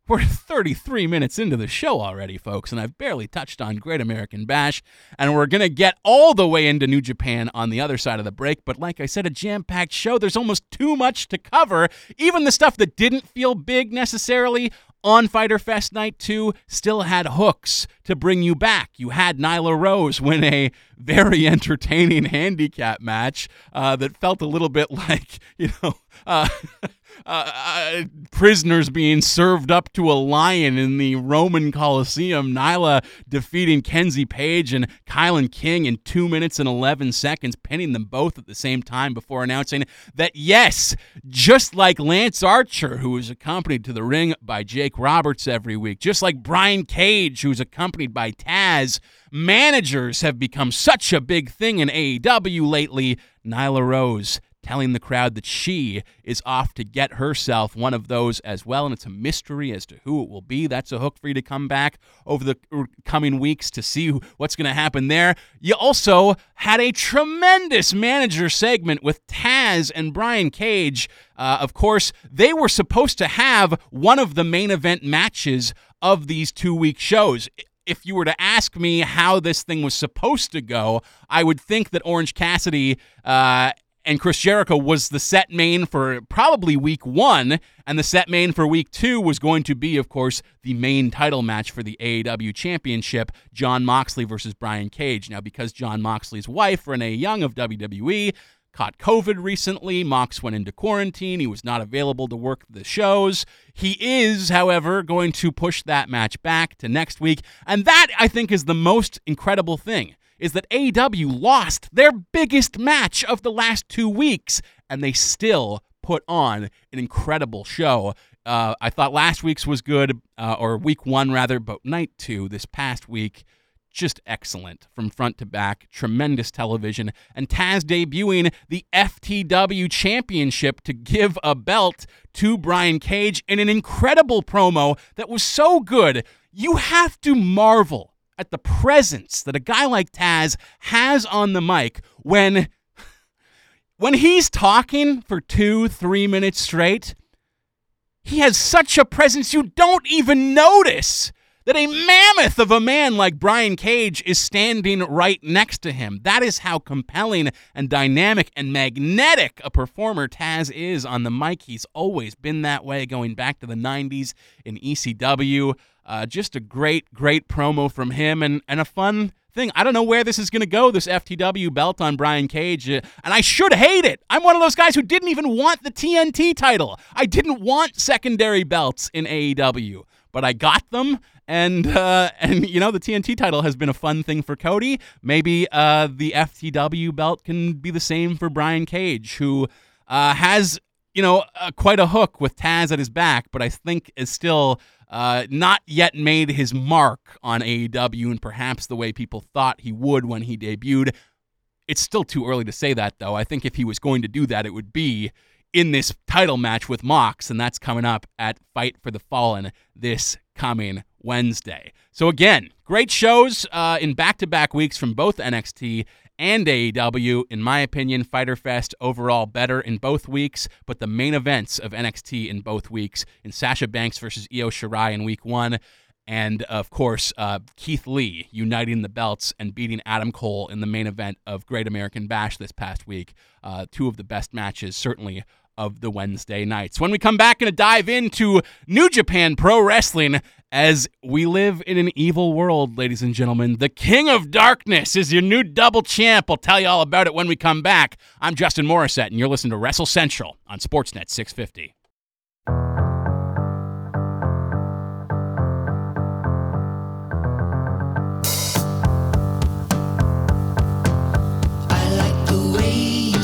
We're 33 minutes into the show already, folks, and I've barely touched on Great American Bash, and we're going to get all the way into New Japan on the other side of the break. But like I said, a jam packed show. There's almost too much to cover. Even the stuff that didn't feel big necessarily on Fyter Fest Night 2 still had hooks to bring you back. You had Nyla Rose win a very *laughs* entertaining handicap match uh, that felt a little bit *laughs* like, you know, uh, *laughs* uh, uh, prisoners being served up to a lion in the Roman Colosseum. Nyla defeating Kenzie Paige and Kilynn King in two minutes and 11 seconds, pinning them both at the same time before announcing that, yes, just like Lance Archer, who is accompanied to the ring by Jake Roberts every week, just like Brian Cage, who's accompanied by Taz, managers have become such a big thing in AEW lately. Nyla Rose telling the crowd that she is off to get herself one of those as well. And it's a mystery as to who it will be. That's a hook for you to come back over the coming weeks to see what's going to happen there. You also had a tremendous manager segment with Taz and Brian Cage. Uh, of course, they were supposed to have one of the main event matches of these two week shows if you were to ask me how this thing was supposed to go, I would think that Orange Cassidy uh, and Chris Jericho was the set main for probably week one, and the set main for week two was going to be, of course, the main title match for the AEW Championship Jon Moxley versus Brian Cage. Now, because Jon Moxley's wife, Renee Young of WWE, caught COVID recently. Mox went into quarantine. He was not available to work the shows. He is, however, going to push that match back to next week. And that, I think, is the most incredible thing is that AEW lost their biggest match of the last two weeks, and they still put on an incredible show. Uh, I thought last week's was good, uh, or week one rather, but night two this past week, just excellent from front to back. Tremendous television. And Taz debuting the FTW Championship to give a belt to Brian Cage in an incredible promo that was so good. You have to marvel at the presence that a guy like Taz has on the mic when when he's talking for 2 3 minutes straight he has such a presence you don't even notice that a mammoth of a man like Brian Cage is standing right next to him. That is how compelling and dynamic and magnetic a performer Taz is on the mic. He's always been that way going back to the 90s in ECW. Uh, just a great, great promo from him and, and a fun thing. I don't know where this is going to go, this FTW belt on Brian Cage. Uh, and I should hate it. I'm one of those guys who didn't even want the TNT title. I didn't want secondary belts in AEW, but I got them. And uh, *laughs* and you know the TNT title has been a fun thing for Cody. Maybe uh, the FTW belt can be the same for Brian Cage, who uh, has you know quite a hook with Taz at his back, but I think is still uh, not yet made his mark on AEW and perhaps the way people thought he would when he debuted. It's still too early to say that, though. I think if he was going to do that, it would be in this title match with Mox, and that's coming up at Fight for the Fallen this coming Wednesday. So, again, great shows uh, in back to back weeks from both NXT and AEW. In my opinion, Fyter Fest overall better in both weeks, but the main events of NXT in both weeks in Sasha Banks versus Io Shirai in week one. And of course, uh, Keith Lee uniting the belts and beating Adam Cole in the main event of Great American Bash this past week. Uh, two of the best matches, certainly, of the Wednesday nights. When we come back, going to dive into New Japan Pro Wrestling as we live in an evil world, ladies and gentlemen. The King of Darkness is your new double champ. I'll tell you all about it when we come back. I'm Justin Morissette, and you're listening to Wrestle Central on Sportsnet 650.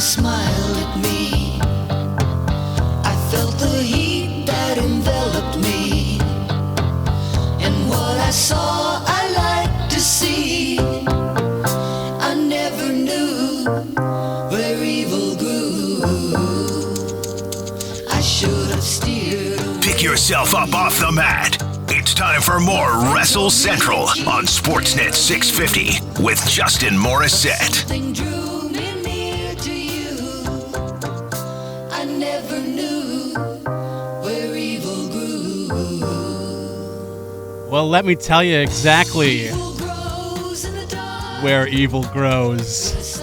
smile saw, I like to see. I never knew where evil grew. I should have steered. Pick yourself up off the mat. It's time for more Wrestle Central on Sportsnet 650 with Justin Morissette. Well, let me tell you exactly where evil grows.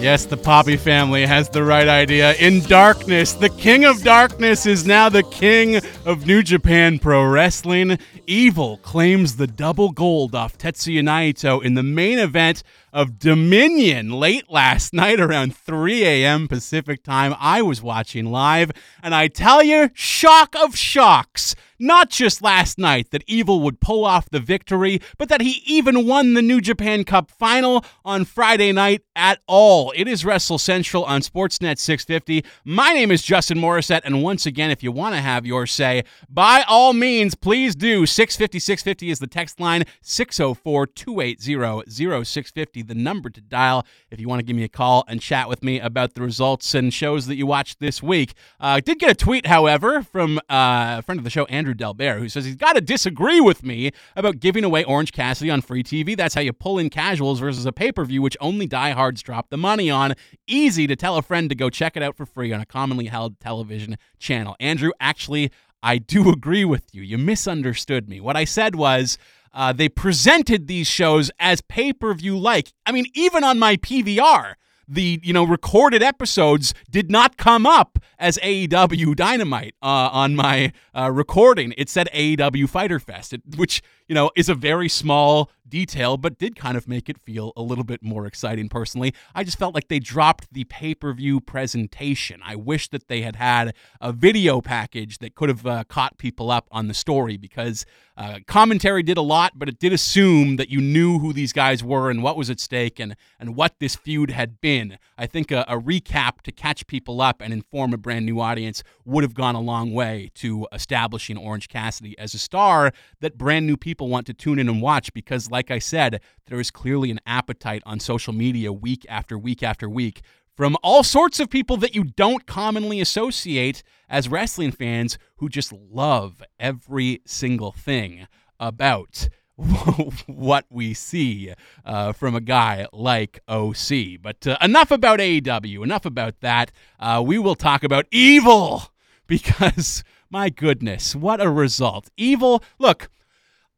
Yes, the Poppy family has the right idea. In darkness, the king of darkness is now the king of New Japan Pro Wrestling. Evil claims the double gold off Tetsuya Naito in the main event of Dominion late last night around 3 a.m. Pacific time. I was watching live, and I tell you, shock of shocks. Not just last night that Evil would pull off the victory, but that he even won the New Japan Cup final on Friday night at all. It is Wrestle Central on Sportsnet 650. My name is Justin Morissette, and once again, if you want to have your say, by all means, please do. 650 650 is the text line, 604 280 0650, the number to dial if you want to give me a call and chat with me about the results and shows that you watched this week. Uh, I did get a tweet, however, from uh, a friend of the show, Andrew Delbert, who says he's got to disagree with me about giving away Orange Cassidy on free TV. That's how you pull in casuals versus a pay per view, which only diehards drop the money on. Easy to tell a friend to go check it out for free on a commonly held television channel. Andrew, actually, I do *laughs* agree with you. You misunderstood me. What I said was uh, they presented these shows as pay per view like. I mean, even on my PVR, the you know recorded episodes did not come up as AEW Dynamite uh, on my uh, recording. It said AEW Fyter Fest, which you know is a very small detail, but did kind of make it feel a little bit more exciting. Personally, I just felt like they dropped the pay per view presentation. I wish that they had had a video package that could have uh, caught people up on the story because uh, commentary did a lot, but it did assume that you knew who these guys were and what was at stake and and what this feud had been. I think a, a recap to catch people up and inform a brand new audience would have gone a long way to establishing Orange Cassidy as a star that brand new people want to tune in and watch because, like I said, there is clearly an appetite on social media week after week after week from all sorts of people that you don't commonly associate as wrestling fans who just love every single thing about *laughs* what we see uh, from a guy like OC. But uh, enough about AEW, enough about that. Uh, we will talk about evil *laughs* because, my goodness, what a result. Evil, look,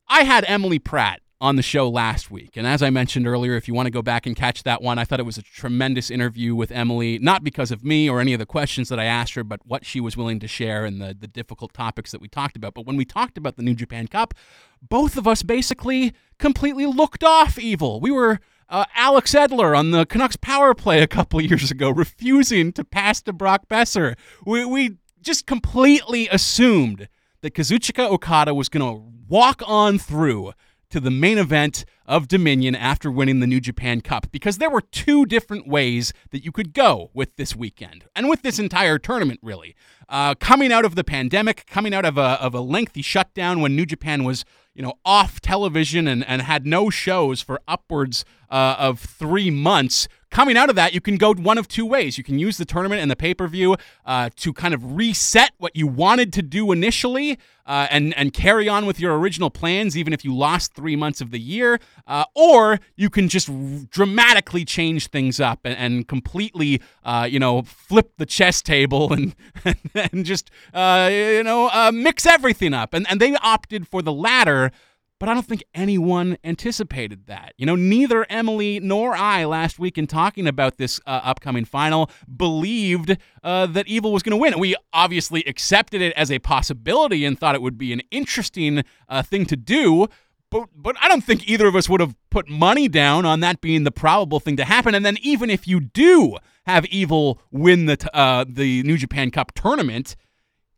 I had Emily Pratt on the show last week. And as I mentioned earlier, if you want to go back and catch that one, I thought it was a tremendous interview with Emily, not because of me or any of the questions that I asked her, but what she was willing to share and the, the difficult topics that we talked about. But when we talked about the New Japan Cup, both of us basically completely looked off evil. We were. Uh, Alex Edler on the Canucks power play a couple *laughs* years ago, refusing to pass to Brock Boeser. We, we just completely assumed that Kazuchika Okada was going to walk on through to the main event of Dominion after winning the New Japan Cup because there were two different ways that you could go with this weekend and with this entire tournament, really. Uh, coming out of the pandemic, coming out of a, of a lengthy shutdown when New Japan was you know, off television and, and had no shows for upwards uh, of three months. Coming out of that, you can go one of two ways. You can use the tournament and the pay per view uh, to kind of reset what you wanted to do initially uh, and, and carry on with your original plans, even if you lost three months of the year. Uh, or you can just dramatically change things up and, and completely, uh, you know, flip the chess table *laughs* and, and just, uh, you know, mix everything up. And, and they opted for the latter but I don't think anyone anticipated that. You know, neither Emily nor I last week in talking about this uh, upcoming final believed uh, that Evil was going to win. We obviously accepted it as a possibility and thought it would be an interesting uh, thing to do. But, but I don't think either of us would have put money down on that being the probable thing to happen. And then even if you do have Evil win the uh, the New Japan Cup tournament,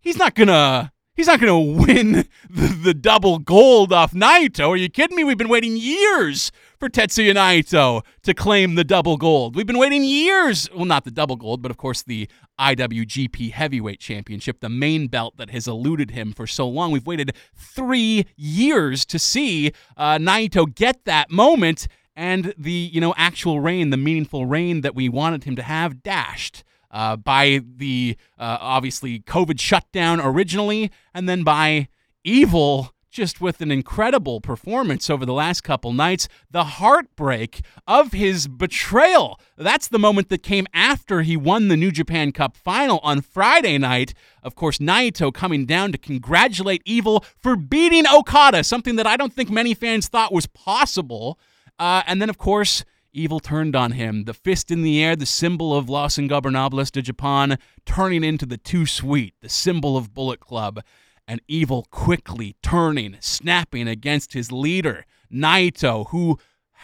he's not gonna He's not going to win the, the, double gold off Naito. Are you kidding me? We've been waiting years for Tetsuya Naito to claim the double gold. We've been waiting years. Well, not the double gold, but of course the IWGP Heavyweight Championship, the main belt that has eluded him for so long. We've waited three years to see uh, Naito get that moment and the you know actual reign, the meaningful reign that we wanted him to have, dashed uh, by the uh, obviously COVID shutdown originally, and then by evil just with an incredible performance over the last couple nights. The heartbreak of his betrayal. That's the moment that came after he won the New Japan Cup final on Friday night. Of course, Naito coming down to congratulate Evil for beating Okada, something that I don't think many fans thought was possible. Uh, and then, of course, Evil turned on him, the fist in the air, the symbol of Los Ingobernables de Japan, turning into the Too Sweet, the symbol of Bullet Club and Evil quickly turning, snapping against his leader, Naito, who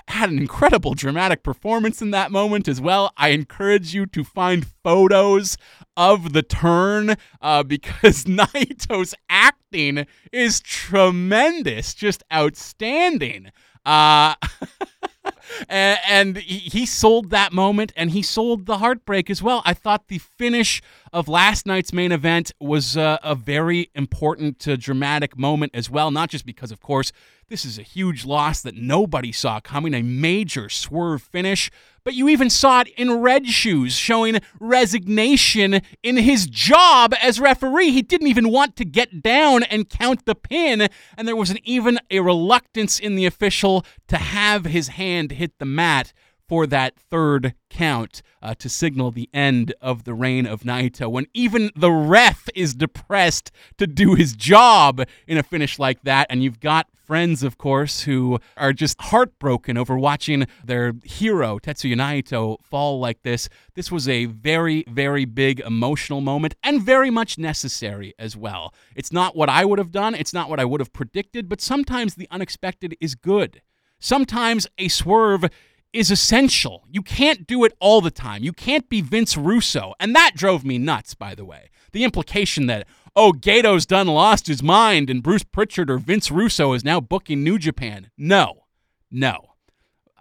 had an incredible dramatic performance in that moment as well. I encourage you to find photos of the turn uh, *laughs* because Naito's acting is tremendous, just outstanding. Uh, *laughs* and, and he sold that moment and he sold the heartbreak as well. I thought the finish of last night's main event was uh, a very important, uh, dramatic moment as well. Not just because, of course, this is a huge loss that nobody saw coming, a major swerve finish, but you even saw it in Red Shoes showing resignation in his job as referee. He didn't even want to get down and count the pin, and there was an, even a reluctance in the official to have his hand hit the mat for that third count uh, to signal the end of the reign of Naito. When even the ref is depressed to do his job in a finish like that, and you've got friends, of course, who are just heartbroken over watching their hero, Tetsuya Naito, fall like this. This was a very, very big emotional moment and very much necessary as well. It's not what I would have done, it's not what I would have predicted, but sometimes the unexpected is good. Sometimes a swerve is essential. You can't do it all the time. You can't be Vince Russo. And that drove me nuts, by the way. The implication that, oh, Gedo's done lost his mind and Bruce Pritchard or Vince Russo is now booking New Japan. No, no.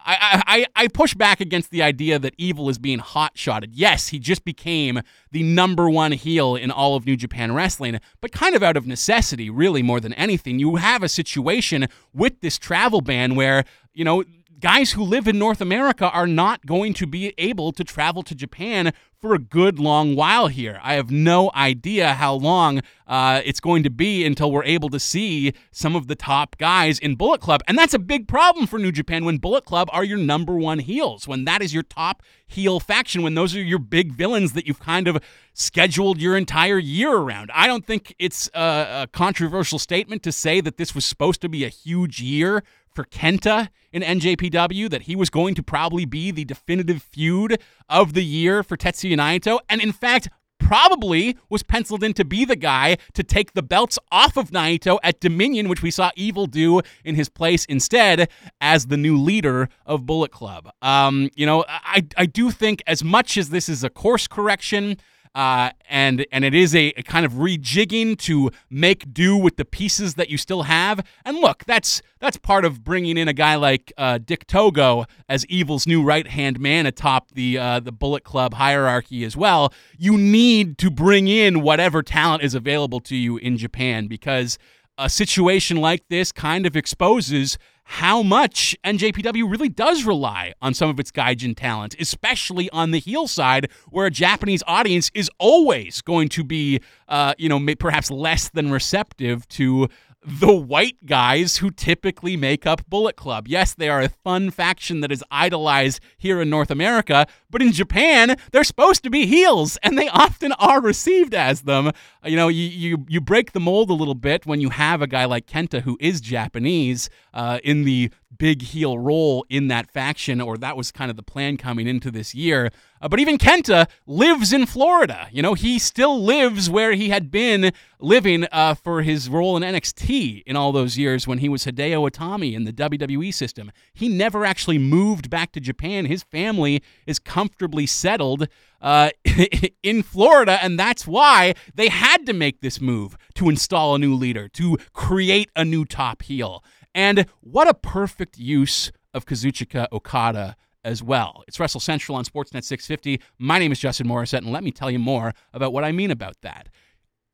I, I, I push back against the idea that Evil is being hot shotted. Yes, he just became the number one heel in all of New Japan Wrestling, but kind of out of necessity, really, more than anything. You have a situation with this travel ban where, you know, guys who live in North America are not going to be able to travel to Japan for a good long while here. I have no idea how long uh, it's going to be until we're able to see some of the top guys in Bullet Club. And that's a big problem for New Japan when Bullet Club are your number one heels, when that is your top heel faction, when those are your big villains that you've kind of scheduled your entire year around. I don't think it's a, a controversial statement to say that this was supposed to be a huge year for Kenta in NJPW that he was going to probably be the definitive feud of the year for Tetsuya Naito, and in fact, probably was penciled in to be the guy to take the belts off of Naito at Dominion, which we saw Evil do in his place instead as the new leader of Bullet Club. Um, you know, I, I do think as much as this is a course correction, uh, and and it is a, a, kind of rejigging to make do with the pieces that you still have. And look, that's that's part of bringing in a guy like uh, Dick Togo as Evil's new right hand man atop the uh, the Bullet Club hierarchy as well. You need to bring in whatever talent is available to you in Japan because a situation like this kind of exposes how much NJPW really does rely on some of its gaijin talent, especially on the heel side, where a Japanese audience is always going to be, uh, you know, perhaps less than receptive to the white guys who typically make up Bullet Club. Yes, they are a fun faction that is idolized here in North America, but in Japan, they're supposed to be heels, and they often are received as them. Uh, you know, you, you, you break the mold a little bit when you have a guy like Kenta who is Japanese uh, in the big heel role in that faction, or that was kind of the plan coming into this year. Uh, but even Kenta lives in Florida. You know, he still lives where he had been living uh, for his role in NXT in all those years when he was Hideo Itami in the WWE system. He never actually moved back to Japan. His family is comfortably settled uh, *laughs* in Florida, and that's why they had to make this move to install a new leader, to create a new top heel. And what a perfect use of Kazuchika Okada as well. It's Wrestle Central on Sportsnet 650. My name is Justin Morissette, and let me tell you more about what I mean about that.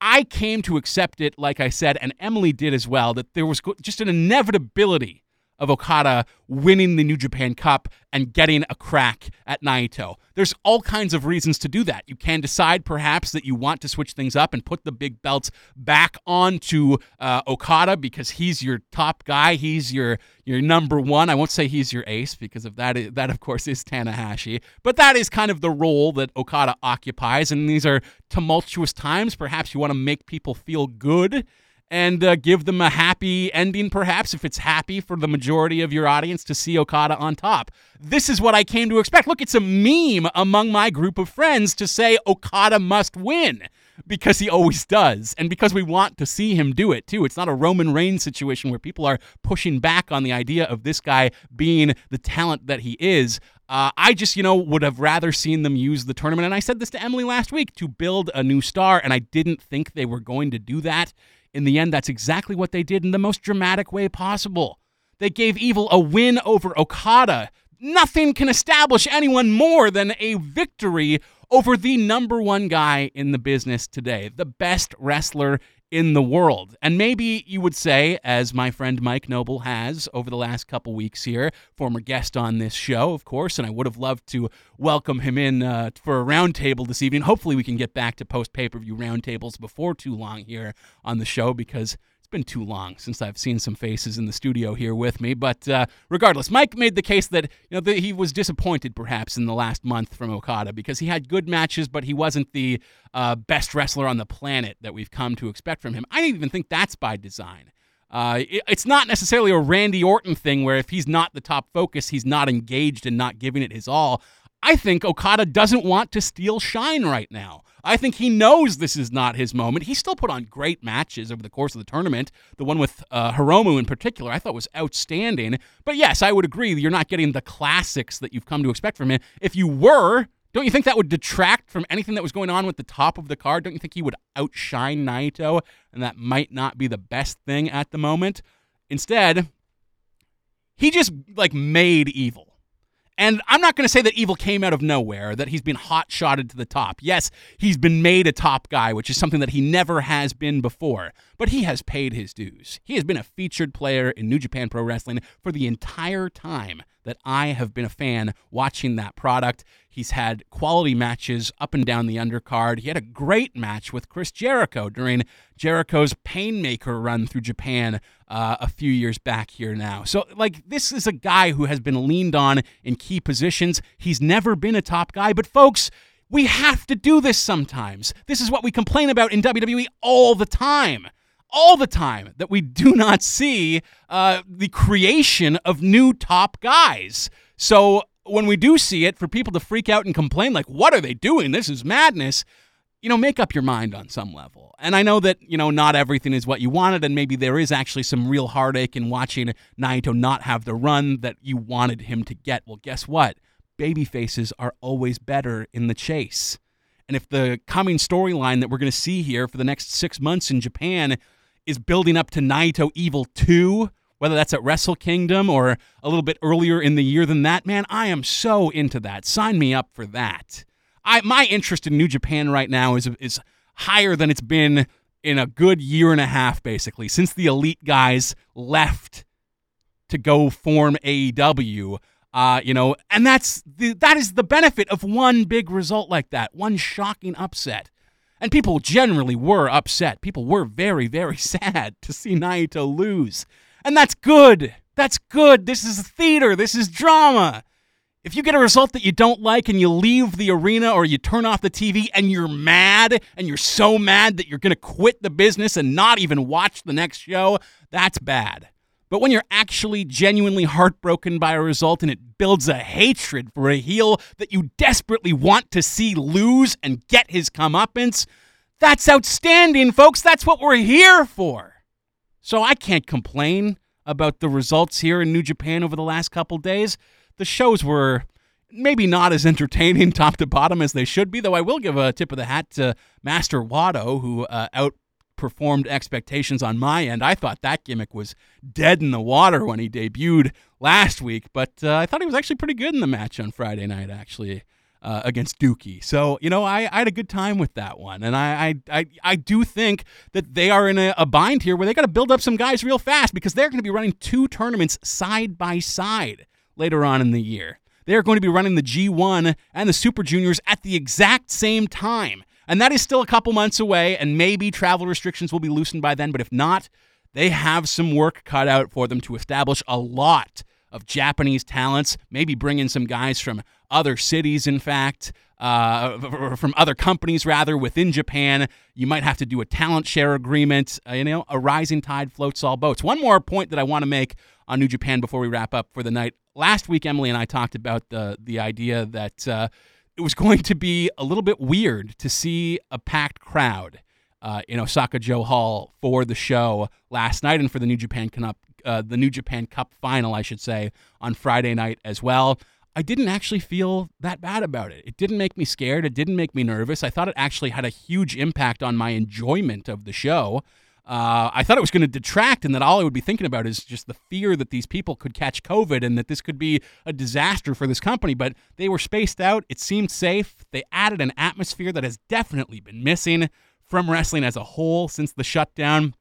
I came to accept it, like I said, and Emily did as well, that there was just an inevitability of Okada winning the New Japan Cup and getting a crack at Naito. There's all kinds of reasons to do that. You can decide perhaps that you want to switch things up and put the big belts back onto uh, Okada because he's your top guy. He's your your number one. I won't say he's your ace because of that. That of course is Tanahashi, but that is kind of the role that Okada occupies. And these are tumultuous times. Perhaps you want to make people feel good and uh, give them a happy ending, perhaps, if it's happy for the majority of your audience to see Okada on top. This is what I came to expect. Look, it's a meme among my group of friends to say Okada must win because he always does, and because we want to see him do it too. It's not a Roman Reigns situation where people are pushing back on the idea of this guy being the talent that he is. Uh, I just, you know, would have rather seen them use the tournament. And I said this to Emily last week to build a new star, and I didn't think they were going to do that. In the end, that's exactly what they did in the most dramatic way possible. They gave Evil a win over Okada. Nothing can establish anyone more than a victory over the number one guy in the business today, the best wrestler in the world. And maybe you would say, as my friend Mike Noble has over the last couple weeks here, former guest on this show, of course, and I would have loved to welcome him in uh, for a roundtable this evening. Hopefully, we can get back to post pay per view roundtables before too long here on the show because been too long since I've seen some faces in the studio here with me. But uh, regardless, Mike made the case that you know that he was disappointed perhaps in the last month from Okada because he had good matches, but he wasn't the uh, best wrestler on the planet that we've come to expect from him. I don't even think that's by design. Uh, it, it's not necessarily a Randy Orton thing where if he's not the top focus, he's not engaged and not giving it his all. I think Okada doesn't want to steal shine right now. I think he knows this is not his moment. He still put on great matches over the course of the tournament. The one with uh, Hiromu in particular, I thought was outstanding. But yes, I would agree you're not getting the classics that you've come to expect from him. If you were, don't you think that would detract from anything that was going on with the top of the card? Don't you think he would outshine Naito? And that might not be the best thing at the moment. Instead, he just like made evil. And I'm not going to say that Evil came out of nowhere, that he's been hot shotted to the top. Yes, he's been made a top guy, which is something that he never has been before, but he has paid his dues. He has been a featured player in New Japan Pro Wrestling for the entire time that I have been a fan watching that product. He's had quality matches up and down the undercard. He had a great match with Chris Jericho during Jericho's Painmaker run through Japan uh, a few years back here now. So, like, this is a guy who has been leaned on in key positions. He's never been a top guy, but folks, we have to do this sometimes. This is what we complain about in WWE all the time all the time that we do *laughs* not see uh, the creation of new top guys. So when we do see it, for people to freak out and complain, like, what are they doing? This is madness. You know, make up your mind on some level. And I know that, you know, not everything is what you wanted, and maybe there is actually some real heartache in watching Naito not have the run that you wanted him to get. Well, guess what? Baby faces are always better in the chase. And if the coming storyline that we're going to see here for the next six months in Japan is building up to Naito Evil 2, whether that's at Wrestle Kingdom or a little bit earlier in the year than that, man, I am so into that. Sign me up for that. I my interest in New Japan right now is is higher than it's been in a good year and a half basically since the elite guys left to go form AEW. Uh, you know, and that's the, that is the benefit of one big result like that, one shocking upset. And people generally were upset. People were very, very *laughs* sad to see Naito lose. And that's good. That's good. This is theater. This is drama. If you get a result that you don't like and you leave the arena or you turn off the TV and you're mad and you're so mad that you're going to quit the business and not even watch the next show, that's bad. But when you're actually genuinely heartbroken by a result and it builds a hatred for a heel that you desperately want to see lose and get his comeuppance, that's outstanding, folks. That's what we're here for. So I can't complain about the results here in New Japan over the last couple days. The shows were maybe not as entertaining *laughs* top to bottom as they should be, though I will give a tip of the hat to Master Wato, who uh, out performed expectations on my end. I thought that gimmick was dead in the water when he debuted last week, but uh, I thought he was actually pretty good in the match on Friday night, actually. uh, against Douki. So, you know, I, I had a good time with that one. And I, I, I, I do think that they are in a, a bind here where they got to build up some guys real fast because they're going to be running two tournaments side by side later on in the year. They're going to be running the G1 and the Super Juniors at the exact same time. And that is still a couple months away, and maybe travel restrictions will be loosened by then. But if not, they have some work cut out for them to establish a lot of Japanese talents, maybe bring in some guys from other cities, in fact, uh, from other companies, rather, within Japan. You might have to do a talent share agreement. Uh, you know, a rising tide floats all boats. One more point that I want to make on New Japan before we wrap up for the night. Last week, Emily and I talked about the, the idea that uh, it was going to be a little bit weird to see a packed crowd. Uh, in Osaka-jo Hall for the show last night and for the New Japan Cup, uh, the New Japan Cup final, I should say, on Friday night as well. I didn't actually feel that bad about it. It didn't make me scared. It didn't make me nervous. I thought it actually had a huge impact on my enjoyment of the show. Uh, I thought it was going to detract, and that all I would be thinking about is just the fear that these people could catch COVID and that this could be a disaster for this company. But they were spaced out. It seemed safe. They added an atmosphere that has definitely been missing from wrestling as a whole since the shutdown.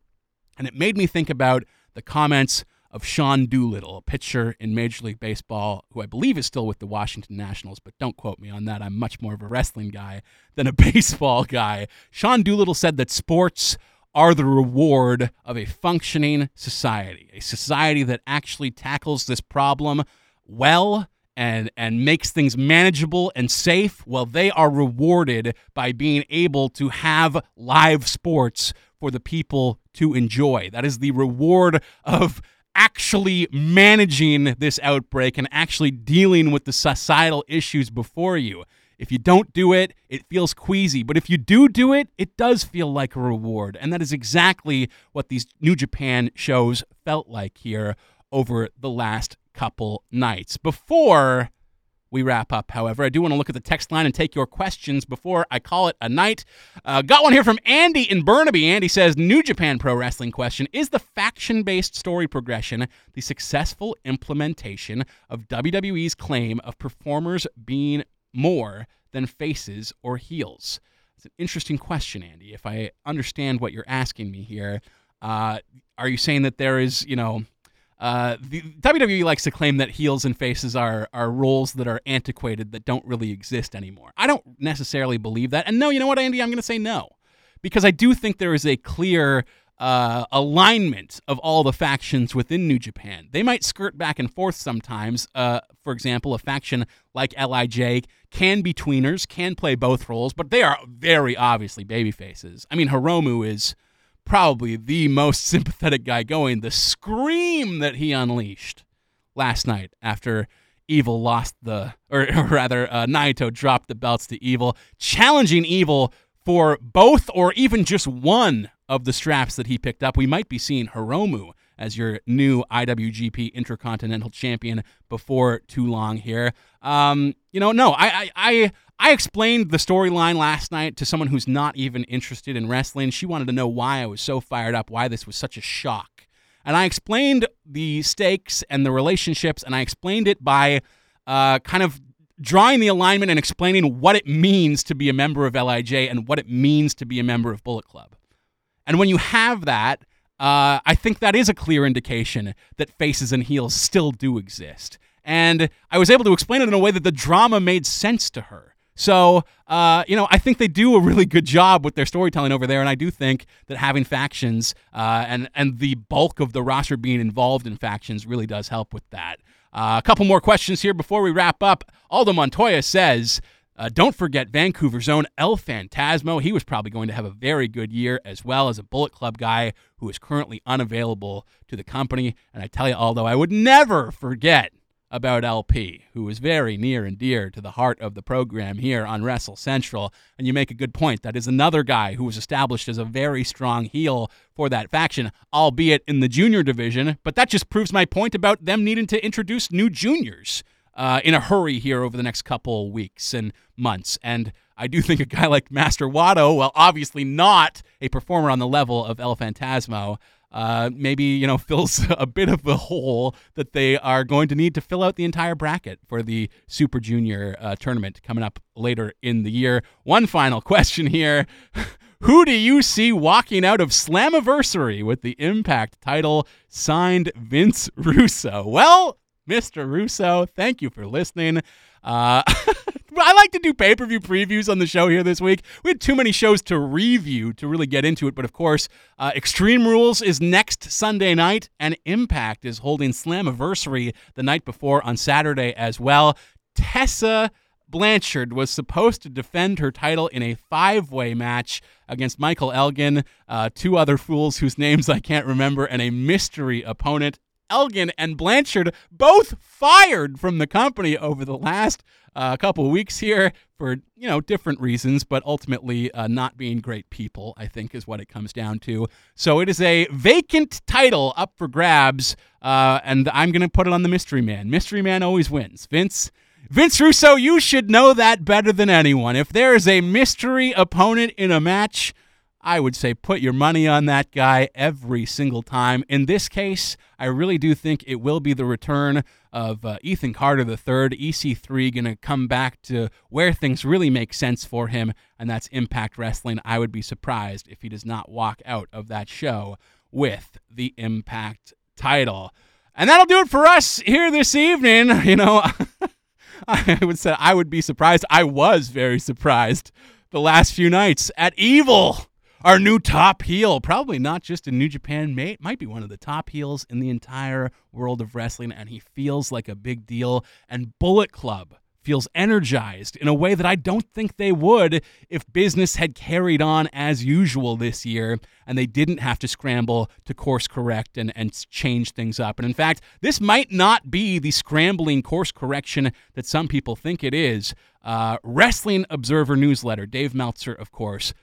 And it made me think about the comments of Sean Doolittle, a pitcher in Major League Baseball, who I believe is still with the Washington Nationals, but don't quote me on that. I'm much more of a wrestling guy than a *laughs* baseball guy. Sean Doolittle said that sports are the reward of a functioning society, a society that actually tackles this problem well and and makes things manageable and safe, well they are rewarded by being able to have live sports for the people to enjoy. That is the reward of actually managing this outbreak and actually dealing with the societal issues before you. If you don't do it, it feels queasy. But if you do do it, it does feel like a reward. And that is exactly what these New Japan shows felt like here over the last couple nights. Before we wrap up, however, I do want to look at the text line and take your questions before I call it a night. Uh, got one here from Andy in Burnaby. Andy says New Japan Pro Wrestling question Is the faction based story progression the successful implementation of WWE's claim of performers being more than faces or heels? It's an interesting question, Andy. If I understand what you're asking me here, uh, are you saying that there is, you know, uh, the WWE likes to claim that heels and faces are are roles that are antiquated that don't really exist anymore. I don't necessarily believe that. And no, you know what, Andy, I'm going to say no, because I do think there is a clear uh, alignment of all the factions within New Japan. They might skirt back and forth sometimes. Uh, for example, a faction like Lij can be tweeners, can play both roles, but they are very obviously baby faces. I mean, Hiromu is probably the most *laughs* sympathetic guy going. The scream that he unleashed last night after Evil lost the, *laughs* or, or rather, uh, Naito dropped the belts to Evil, challenging Evil for both or even just one of the straps that he picked up. We might be seeing Hiromu as your new IWGP Intercontinental Champion before too long here. Um, you know, no, I, I, I, I explained the storyline last night to someone who's not even interested in wrestling. She wanted to know why I was so fired up, why this was such a shock. And I explained the stakes and the relationships, and I explained it by uh, kind of drawing the alignment and explaining what it means to be a member of LIJ and what it means to be a member of Bullet Club. And when you have that, uh, I think that is a clear indication that faces and heels still do exist. And I was able to explain it in a way that the drama made sense to her. So, uh, you know, I think they do a really good job with their storytelling over there, and I do think that having factions uh, and and the bulk of the roster being involved in factions really does help with that. Uh, a couple more questions here before we wrap up. Aldo Montoya says. Uh, don't forget Vancouver's own El Phantasmo. He was probably going to have a very good year as well as a Bullet Club guy who is currently unavailable to the company. And I tell you, Aldo, I would never forget about ELP, who is very near and dear to the heart of the program here on Wrestle Central. And you make a good point. That is another guy who was established as a very strong heel for that faction, albeit in the junior division. But that just proves my point about them needing to introduce new juniors uh, in a hurry here over the next couple weeks and months. And I do *laughs* think a guy like Master Wato, well, obviously not a performer on the level of El Phantasmo, uh, maybe you know *laughs* fills a bit of a hole that they are going to need to fill out the entire bracket for the Super Junior uh, tournament coming up later in the year. One final *laughs* question here. Who do you see walking out of Slammiversary with the Impact title signed Vince Russo? Well, Mr. Russo, thank you for listening. Uh, *laughs* I like to do pay per view previews on the show here this week. We had too many shows to review to really get into it, but of course, uh, Extreme Rules is next Sunday night, and Impact is holding Slammiversary the night before on Saturday as well. Tessa Blanchard was supposed to defend her title in a five way match against Michael Elgin, uh, two other fools whose names I can't remember, and a mystery opponent. Elgin and Blanchard both fired from the company over the last uh, couple weeks here for you know different reasons, but ultimately uh, not being great people. I think is what it comes down to. So it is a vacant title up for grabs, uh, and I'm going to put it on the Mystery Man. Mystery Man always wins. Vince. Vince Russo, you should know that better than anyone. If there is a mystery opponent in a match, I would say put your money on that guy every single time. In this case, I really do think it will be the return of uh, Ethan Carter III, EC3, going to come back to where things really make sense for him, and that's Impact Wrestling. I would be surprised if he does not walk out of that show with the Impact title. And that'll do it for us here this evening. *laughs* You know, *laughs* I would say I would be surprised. I was very surprised the last few nights at Evil our new top heel, probably not just in New Japan, mate, might be one of the top heels in the entire world of wrestling, and he feels like a big deal. And Bullet Club feels energized in a way that I don't think they would if business had carried on as usual this year and they didn't have to scramble to course correct and, and change things up. And in fact, this might not be the scrambling course correction that some people think it is. Uh, Wrestling Observer newsletter, Dave Meltzer, of course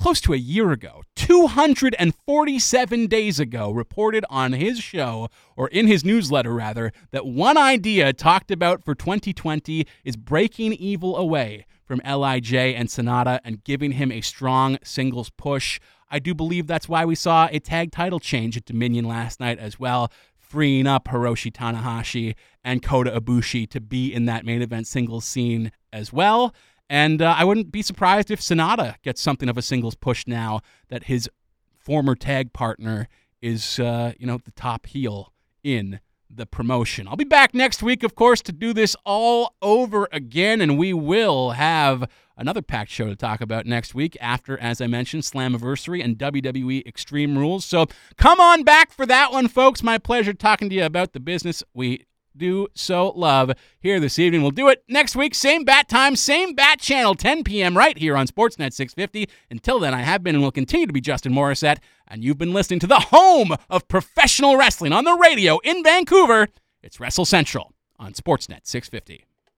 close to a year ago, 247 days ago, reported on his show, or in his newsletter rather, that one idea talked about for 2020 is breaking evil away from LIJ and Sonata and giving him a strong singles push. I do believe that's why we saw a tag title change at Dominion last night as well, freeing up Hiroshi Tanahashi and Kota Ibushi to be in that main event singles scene as well. And uh, I wouldn't be surprised if Sanada gets something of a singles push now that his former tag partner is, uh, you know, the top heel in the promotion. I'll be back next week, of course, to do this all over again, and we will have another packed show to talk about next week after, as I mentioned, Slammiversary and WWE Extreme Rules. So come on back for that one, folks. My pleasure talking to you about the business we do so love here this evening. We'll do it next week, same bat time, same bat channel, 10 p.m. right here on Sportsnet 650. Until then, I have been and will continue to be Justin Morissette, and you've been listening to the home of professional wrestling on the radio in Vancouver. It's Wrestle Central on Sportsnet 650.